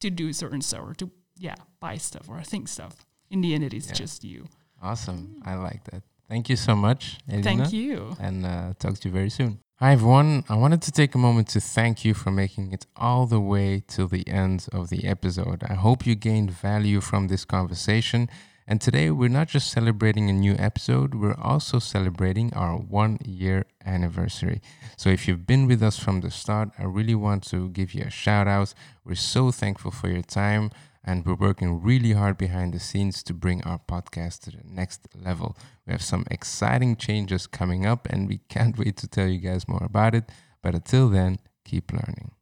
to do certain stuff or to yeah buy stuff or think stuff. In the end it is yeah. just you. Awesome. I like that. Thank you so much Eline, thank you. And uh, talk to you very soon Hi everyone, I wanted to take a moment to thank you for making it all the way till the end of the episode. I hope you gained value from this conversation and today we're not just celebrating a new episode, we're also celebrating our one year anniversary. So if you've been with us from the start, I really want to give you a shout out. We're so thankful for your time and we're working really hard behind the scenes to bring our podcast to the next level. We have some exciting changes coming up and we (laughs) can't wait to tell you guys more about it. But until then, keep learning.